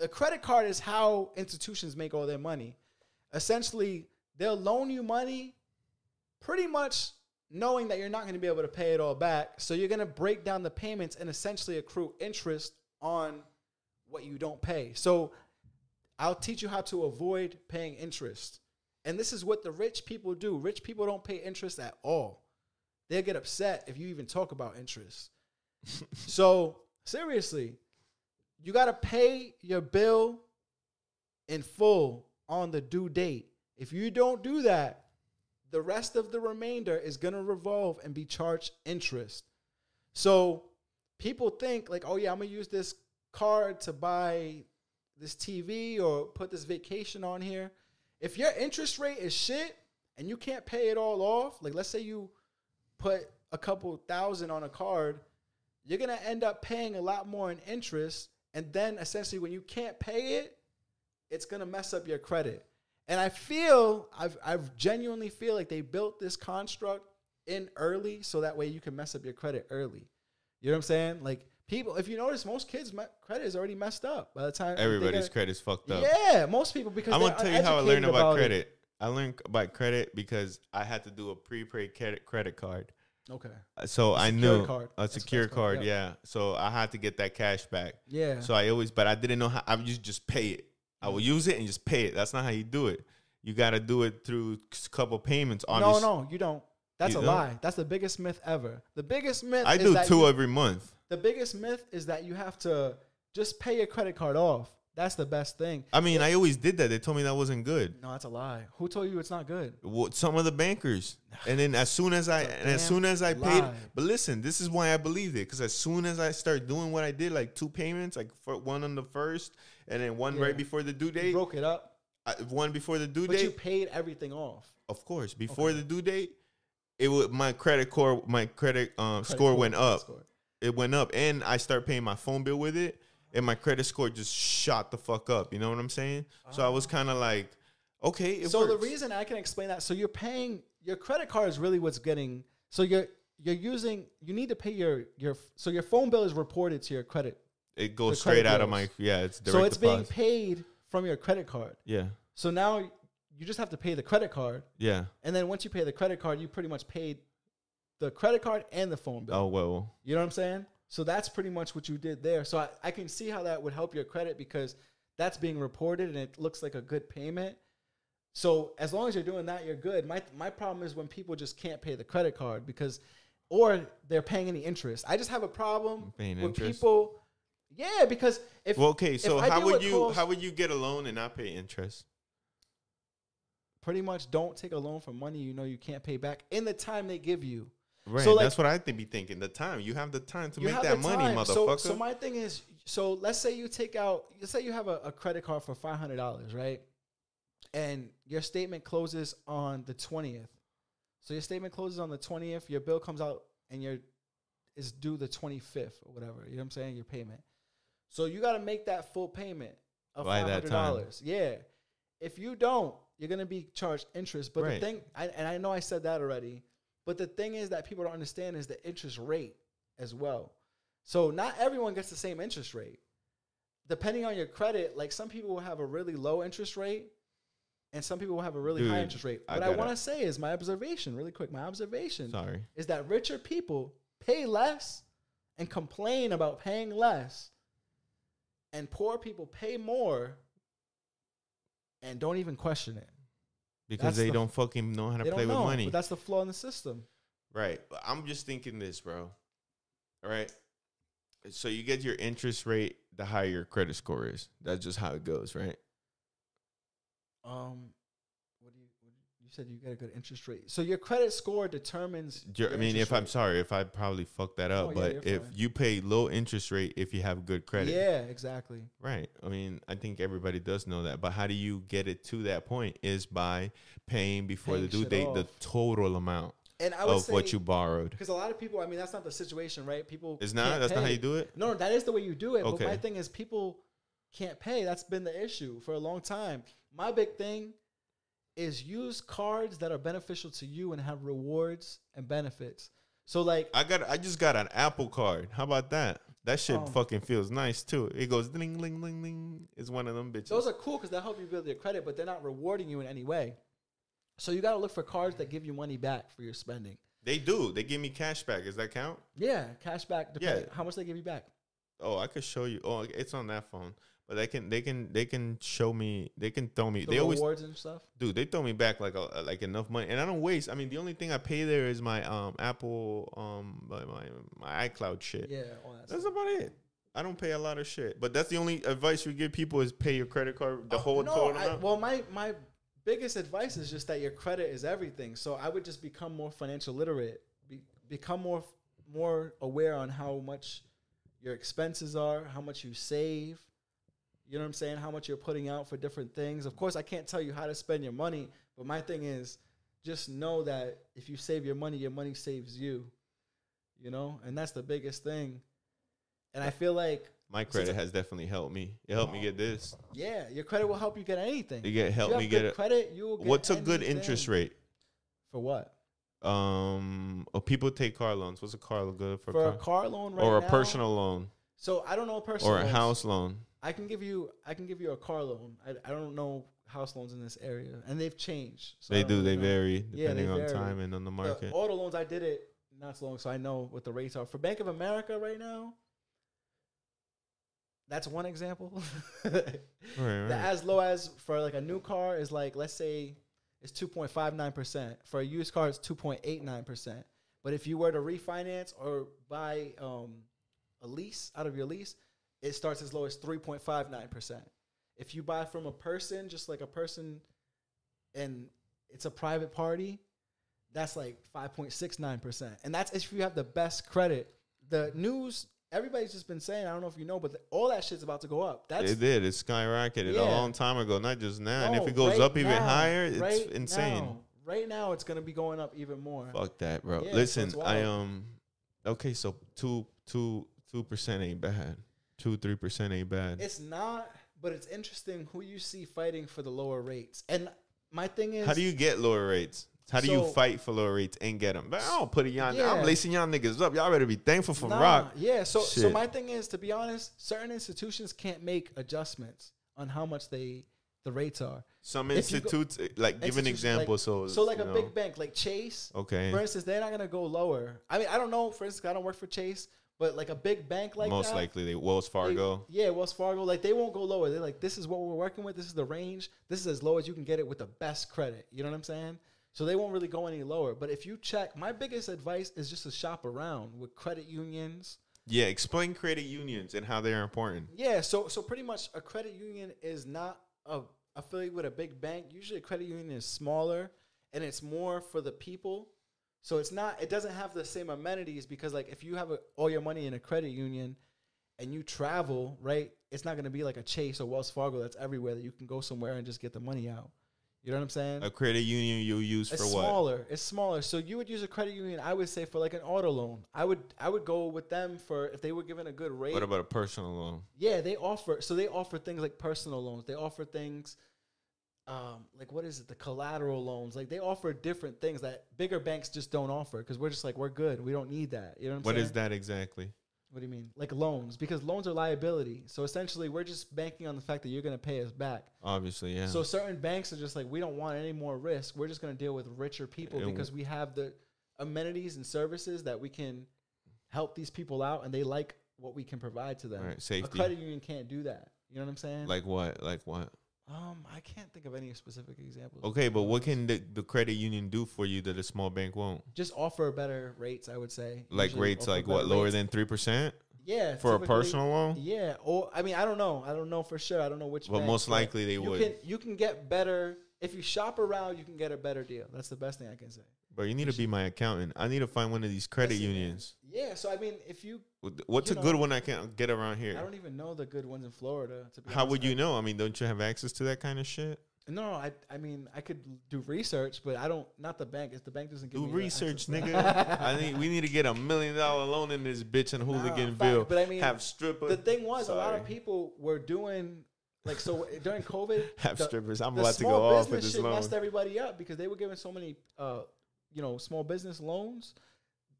a credit card is how institutions make all their money. Essentially, they'll loan you money pretty much knowing that you're not going to be able to pay it all back. So, you're going to break down the payments and essentially accrue interest on what you don't pay. So I'll teach you how to avoid paying interest. And this is what the rich people do. Rich people don't pay interest at all. They'll get upset if you even talk about interest. so, seriously, you got to pay your bill in full on the due date. If you don't do that, the rest of the remainder is going to revolve and be charged interest. So, people think like, "Oh yeah, I'm going to use this card to buy this TV or put this vacation on here." If your interest rate is shit and you can't pay it all off, like let's say you put a couple thousand on a card, you're gonna end up paying a lot more in interest. And then essentially, when you can't pay it, it's gonna mess up your credit. And I feel, I've, I've genuinely feel like they built this construct in early so that way you can mess up your credit early. You know what I'm saying? Like people, if you notice, most kids' credit is already messed up by the time Everybody's get- credit's fucked up. Yeah, most people because I'm gonna tell you how I learned about, it. credit. I learned about credit because I had to do a prepaid credit credit card. Okay. Uh, So I knew card. a a secure card, card, yeah. yeah. So I had to get that cash back. Yeah. So I always, but I didn't know how. I would just just pay it. I will use it and just pay it. That's not how you do it. You got to do it through a couple payments. no, Obviously. no, you don't. That's You a don't? lie. That's the biggest myth ever. The biggest myth I do two you- every month. the biggest myth is that you have to just pay your credit card off. That's the best thing. I mean, I always did that. They told me that wasn't good. No, that's a lie. Who told you it's not good? What some of the bankers, and then as soon as I and as soon as I paid, lie. but listen, this is why I believed it because as soon as I start doing what I did, like two payments, like for one on the first, and then one Yeah. right before the due You date, broke it up, I, one before the due date. but you paid everything off. of course, before Okay. the due date, it would my credit core, my credit um, Credit score score, went up. score. It went up, and I start paying my phone bill with it, and my credit score just shot the fuck up. You know what I'm saying? So I was ah. kind of like, okay, it so the reason I can explain that, so you're paying your credit card is really what's getting. So you're you're using. You need to pay your your. So your phone bill is reported to your credit. it goes straight out of my yeah. It's direct so it's being paid from your credit card. yeah, So now you just have to pay the credit card, yeah. and then once you pay the credit card, you pretty much paid the credit card and the phone bill. Oh well, You know what I'm saying? So that's pretty much what you did there. So I, I can see how that would help your credit because that's being reported and it looks like a good payment. So as long as you're doing that, you're good. My my problem is when people just can't pay the credit card because or they're paying any interest. I just have a problem Paying with interest? people. Yeah, because if well, okay. So how would you calls- how would you get a loan and not pay interest? pretty much don't take a loan for money you know you can't pay back in the time they give you. Right. So, like- that's what I think. Be thinking the time you have the time to make that money, time. Motherfucker. So, my thing is, so let's say you take out, let's say you have a, a credit card for five hundred dollars, right? And your statement closes on the twentieth. So your statement closes on the twentieth. Your bill comes out and your is due the twenty fifth or whatever. You know what I'm saying? Your payment. So you got to make that full payment of five hundred dollars. Yeah. If you don't, you're gonna be charged interest. But Right. the thing, I, and I know I said that already, but the thing is that people don't understand is the interest rate as well. So not everyone gets the same interest rate. Depending on your credit, like some people will have a really low interest rate and some people will have a really high interest rate. I What I, gotta- want to say is my observation, really quick, my observation Sorry. is that richer people pay less and complain about paying less, and poor people pay more and don't even question it. Because That's they the- don't fucking know how to play don't know, with money. but that's the flaw in the system. Right. I'm just thinking this, bro. All right. So you get your interest rate, the higher your credit score is. That's just how it goes, right? Um, what do you? What do you, you said you get a good interest rate. So your credit score determines. Your- I mean, if I'm sorry, if I probably fucked that up, Oh, but you're if fine. you pay low interest rate if you have good credit, Yeah, exactly. right? I mean, I think everybody does know that. But how do you get it to that point? Is by paying before Paying the due date the total amount And I would of say what you borrowed. because a lot of people. I mean, that's not the situation, right? People. It's not. That's not how you do it. No, that is the way you do it. But Okay. my thing is, people can't pay. That's been the issue for a long time. My big thing is use cards that are beneficial to you and have rewards and benefits. So, like, I got. I just got an Apple card. How about that? That shit Um, fucking feels nice too. It goes ding, ling, ling, ling. It's one of them bitches. those are cool because they help you build your credit, but they're not rewarding you in any way. So you got to look for cards that give you money back for your spending. they do. They give me cash back. Does that count? Yeah, cash back. Yeah. how much they give you back. Oh, I could show you. Oh, it's on that phone. But they can they can they can show me. They can throw me. The they always rewards and stuff. dude. They throw me back like a, like enough money, and I don't waste. I mean, the only thing I pay there is my um Apple um my my, my iCloud shit. Yeah, all that That's stuff. about it. I don't pay a lot of shit, but that's the only advice you give people is pay your credit card the Oh, whole no, total amount. well, my my biggest advice is just that your credit is everything. So I would just become more financial literate, be, become more more aware on how much your expenses are, how much you save. You know what I'm saying? How much you're putting out for different things. Of course, I can't tell you how to spend your money, but my thing is just know that if you save your money, your money saves you. You know, and that's the biggest thing. And I feel like my credit has definitely helped me. It helped me get this. yeah, your credit will help you get anything. You get help you me get it. credit. You will get What's a good interest rate? for what? Um, oh, people take car loans. What's a car loan good for? For a a car? car loan, right or a now- personal loan, So I don't know a personal or a loans. house loan. I can give you. I can give you a car loan. I, I don't know house loans in this area, and they've changed. So They do. They know. vary Yeah, they depending on vary. time and on the The market. auto loans, I did it not so long, so I know what the rates are for Bank of America right now. That's one example. right, The right. as low as for like a new car is like let's say it's two point five nine percent. For a used car, it's two point eight nine percent. But if you were to refinance or buy um, a lease out of your lease, it starts as low as three point five nine percent. If you buy from a person, just like a person, and it's a private party, that's like five point six nine percent, and that's if you have the best credit. The news, everybody's just been saying. I don't know if you know, but the, all that shit's about to go up. That's It did. It skyrocketed a long time ago, not just now. and if it goes right up even now, higher, it's right insane. now. right now, it's gonna be going up even more. Fuck that, bro. Yeah, Listen, I um, okay, so two, two, two percent ain't bad. Two, three percent ain't bad. It's not, but it's interesting who you see fighting for the lower rates. And my thing is, How do you get lower rates? How do you fight for lower rates and get them? But I don't put it y'all. Yeah. I'm lacing y'all niggas up. Y'all better be thankful for Nah, ROC. Yeah. So so my thing is, to be honest, certain institutions can't make adjustments on how much they the rates are. Some you go- institutes, eh, like give an example. like- so So like a know. big bank like Chase, Okay. for instance, they're not gonna go lower. I mean, I don't know. For instance, I don't work for Chase, but like a big bank like Most that, likely they Wells They- Fargo. yeah, Wells Fargo. Like they won't go lower. They're like, this is what we're working with. This is the range. This is as low as you can get it with the best credit. You know what I'm saying? So they won't really go any lower. But if you check, my biggest advice is just to shop around with credit unions. Yeah, explain credit unions and how they're important. Yeah, so so pretty much a credit union is not a affiliate with a big bank. Usually a credit union is smaller and it's more for the people. So it's not it doesn't have the same amenities because like if you have a, all your money in a credit union and you travel, right? It's not going to be like a Chase or Wells Fargo that's everywhere that you can go somewhere and just get the money out. You know what I'm saying? A credit union you use It's for what? smaller. It's smaller. So you would use a credit union. I would say for like an auto loan. I would I would go with them for if they were given a good rate. What about a personal loan? Yeah, they offer. So they offer things like personal loans. They offer things, um, like what is it? The collateral loans. Like they offer different things that bigger banks just don't offer because we're just like we're good. We don't need that. You know what I'm What is that exactly? What do you mean? Like loans? Because loans are liability. So essentially, we're just banking on the fact that you're going to pay us back. Obviously, yeah. So certain banks are just like, we don't want any more risk. We're just going to deal with richer people And because we have the amenities and services that we can help these people out, and they like what we can provide to them. Right, A credit union can't do that. You know what I'm saying? like what? Like what? Um, I can't think of any specific examples. Okay, but what can the, the credit union do for you that a small bank won't? just offer better rates? I would say. Like Usually rates, like what? Lower rates. than three percent yeah for a personal loan? Yeah, or I mean, I don't know. I don't know for sure. I don't know which. But bank, most but likely they you would. Can, you can get better if you shop around. You can get a better deal. That's the best thing I can say. But you need to be my accountant. I need to find one of these credit Listen, unions. Yeah, so I mean, if you, What's you a good one I can get around here? I don't even know the good ones in Florida. How would you know? I mean, don't you have access to that kind of shit? No, I, I mean, I could do research, but I don't. Not the bank. If the bank doesn't give Do me research, nigga. I need. We need to get a million dollar loan in this bitch in Hooliganville. fact, but I mean, have stripper. the thing was, a lot of people were doing like so during COVID. have the- strippers. I'm about to go off with business this shit loan. messed everybody up because they were giving so many, uh, you know, small business loans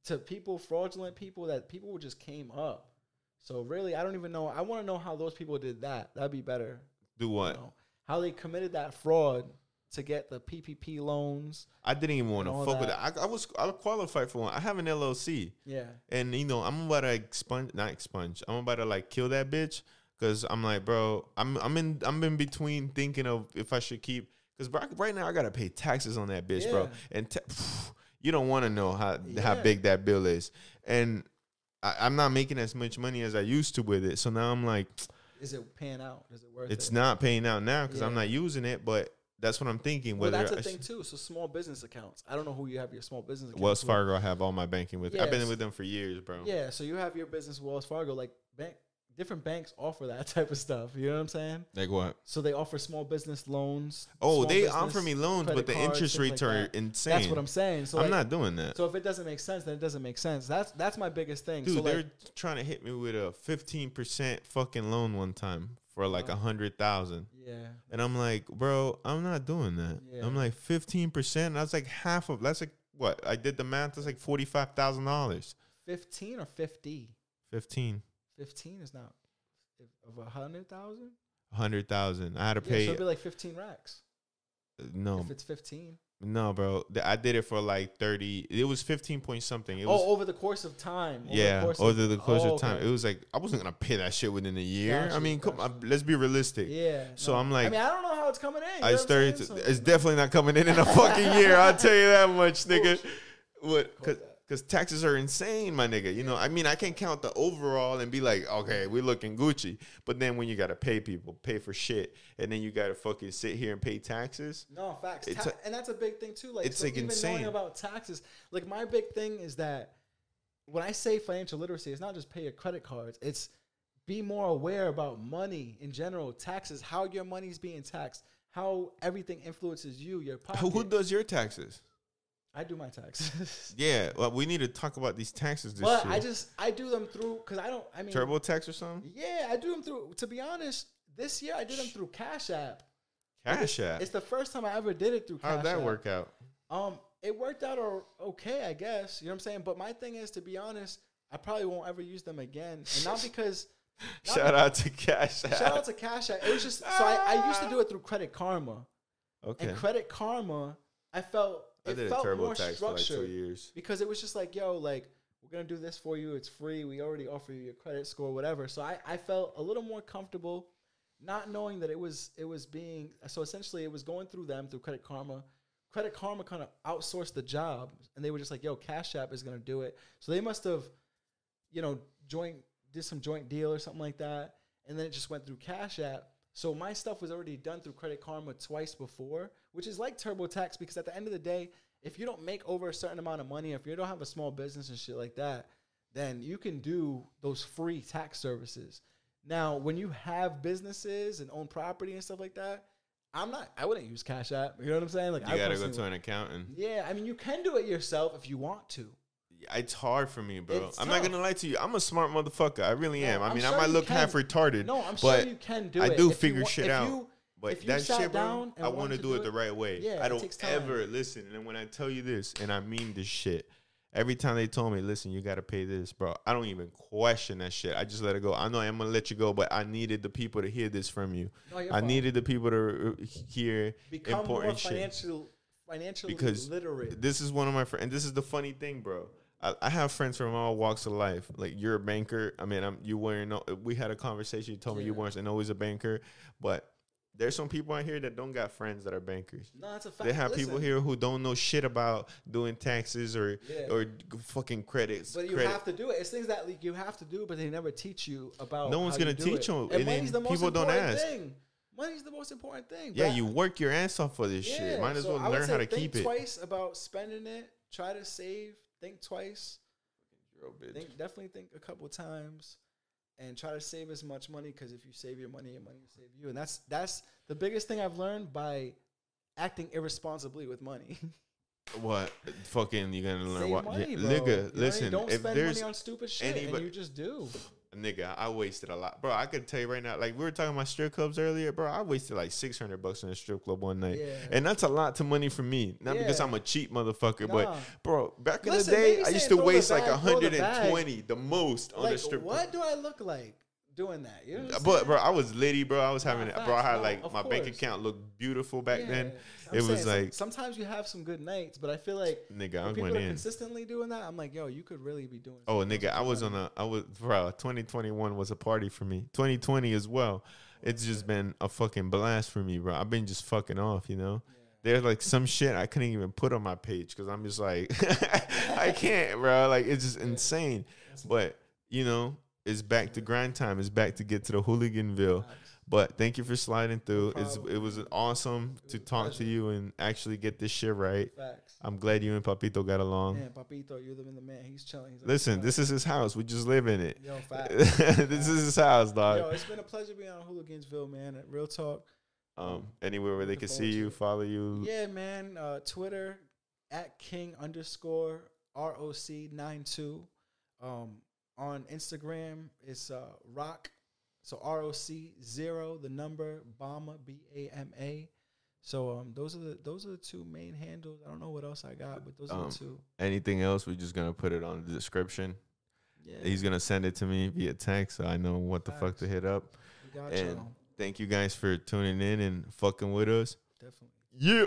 to people, fraudulent people that people just came up. So really, I don't even know. I want to know how those people did that. That'd be better. Do you what? know, how they committed that fraud to get the PPP loans. I didn't even want to fuck with that. I, I was I qualified for one. I have an LLC, Yeah. and you know I'm about to expunge, not expunge. I'm about to like kill that bitch because I'm like, bro, I'm I'm in I'm in between thinking of if I should keep because right now I gotta pay taxes on that bitch, bro, and ta- you don't want to know how how big that bill is, and I, I'm not making as much money as I used to with it. So now I'm like, Is it paying out? Is it worth it's it? not paying out now because I'm not using it, but. That's what I'm thinking. Well, Whether that's the sh- thing too. So small business accounts. I don't know who you have your small business accounts. Wells with. Fargo, I have all my banking with. I've been with them for years, bro. Yeah, so you have your business Wells Fargo. Like bank, different banks offer that type of stuff. You know what I'm saying? Like what? So they offer small business loans. Oh, they offer me loans, but the cards, interest rates like are that. insane. That's what I'm saying. So I'm like, not doing that. So if it doesn't make sense, then it doesn't make sense. That's that's my biggest thing. Dude, so they're like, trying to hit me with a 15% fucking loan one time for like uh-huh. a Wow. hundred thousand. yeah, And I'm like, bro, I'm not doing that. Yeah. I'm like 15%. And that's like half of that's like what? I did the math, that's like forty five thousand dollars. fifteen or fifty. 15. Fifteen is not of a hundred thousand. A hundred thousand. I had to Yeah, pay so it'd be like fifteen racks no if it's fifteen. no bro. I did it for like thirty it was fifteen point something. It oh, was over the course of time. Over yeah, the course over the course oh, of time, okay. it was like I wasn't gonna pay that shit within a year. I Gotcha, mean, come on, let's be realistic. Yeah. So no. I'm like- I mean, I don't know how it's coming in. I started. To, So- it's definitely not coming in in a fucking year. I'll tell you that much, nigga. What? That. Because taxes are insane, my nigga. You know, I mean, I can count the overall and be like, okay, we looking Gucci. But then when you gotta pay people, pay for shit, and then you gotta fucking sit here and pay taxes. No facts, Ta- a- and that's a big thing too. Like, it's, so like, even insane. knowing about taxes, like my big thing is that when I say financial literacy, it's not just pay your credit cards. It's be more aware about money in general, taxes, how your money's being taxed, how everything influences you, your pocket. Who does your taxes? I do my taxes, Yeah, well, we need to talk about these taxes this but year. I just I do them through because I don't. I mean, TurboTax or something? Yeah, I do them through. To be honest, this year I did them through Cash App. Cash app. It's the first time I ever did it through. Cash App. How'd Cash that App. work out? Um, it worked out or okay, I guess. You know what I'm saying? But my thing is, to be honest, I probably won't ever use them again, and not because. not Shout out to Cash app. Shout out to Cash App. It was just so I, I used to do it through Credit Karma, Okay. and Credit Karma, I felt I did a felt turbo more tax for like two years. because it was just like, yo, like we're gonna do this for you. It's free. We already offer you your credit score, whatever. So I, I felt a little more comfortable, not knowing that it was it was being so essentially it was going through them through Credit Karma. Credit Karma kind of outsourced the job, and they were just like, yo, Cash App is gonna do it. So they must have, you know, joint did some joint deal or something like that, and then it just went through Cash App. So my stuff was already done through Credit Karma twice before, which is like TurboTax because at the end of the day, if you don't make over a certain amount of money, if you don't have a small business and shit like that, then you can do those free tax services. Now, when you have businesses and own property and stuff like that, I'm not. I wouldn't use Cash App. You know what I'm saying? Like You I gotta go to an accountant. Yeah, I mean, you can do it yourself if you want to. It's hard for me, bro. It's I'm not gonna lie to you. I'm a smart motherfucker. I really No, am. I mean, sure I might look can. half retarded. No, I'm but sure you can do I it. I do If you figure wa- shit out. you- But if you that shit, bro, and I want to to do do it it, the right way. yeah, I don't takes time. ever listen. And when I tell you this, and I mean this shit, every time they told me, "Listen, you got to pay this, bro," I don't even question that shit. I just let it go. I know I'm gonna let you go, but I needed the people to hear this from you. No, I fine. needed the people to uh, hear become important more shit. financial, financially Because literate. This is one of my friends, and this is the funny thing, bro. I, I have friends from all walks of life. Like you're a banker. I mean, I'm you weren't. We had a conversation. You told me you weren't always a banker, but there's some people out here that don't got friends that are bankers. No, that's a fact. They have people here who don't know shit about doing taxes or Yeah. or fucking credits. But you credit. have to do it. It's things that like, you have to do, but they never teach you about. No one's gonna teach you, And, and money's the most people don't important ask. Thing. Money's the most important thing. yeah, you work your ass off for this shit. Might as so well learn how to keep it. twice about spending it. Try to save. Think twice. Think definitely think a couple times, and try to save as much money because if you save your money, your money will save you. And that's that's the biggest thing I've learned by acting irresponsibly with money. What fucking you gonna learn? Save What, money, yeah, nigga, You know what I mean? listen. Don't spend money on stupid shit, anybody- and you just do. Nigga, I wasted a lot, bro. I could tell you right now. Like we were talking about strip clubs earlier, bro. I wasted like six hundred bucks in a strip club one night, Yeah. and that's a lot to money for me. Not because I'm a cheap motherfucker, Nah. but bro, back in Listen, the day, I used to waste like bag, the hundred and twenty, the most on like, a strip what club. do I look like? Doing that. You know But bro, I was litty, bro. I was having it, bro. I had no, like my bank account looked beautiful back Yeah, then. I'm It was like- sometimes you have some good nights, but I feel like Nigga, I went in. consistently doing that, I'm like, yo, you could really be doing. Oh, nigga, I was on a, I was, bro, 2021 was a party for me. 2020 as well. It's just been a fucking blast for me, bro. I've been just fucking off, you know? There's like some shit I couldn't even put on my page because I'm just like, I can't, bro. Like, it's just insane. But, you know, it's back to grind time. It's back to get to the hooliganville. But thank you for sliding through. It's it was awesome to talk to you and actually get this shit right. Facts. I'm glad you and Papito got along. Man, Papito, you're the, the man. He's chilling. He's Listen, this is his house. We just live in it. yo, facts. this is his house, dog. Yo, it's been a pleasure being on Hooligansville, man. At Real talk. um, anywhere where they can see you, follow you. Yeah, man. Uh, Twitter at King underscore ROC 92. Um, on Instagram, it's uh, Rock. So ROC zero, the number Bama B A M A. So um, those are the those are the two main handles. I don't know what else I got, but those are Um, the two. Anything else? We're just gonna put it on the description. Yeah, He's gonna send it to me via text, so I know what the fuck to hit up. and-. Thank you guys for tuning in and fucking with us. Definitely. Yeah.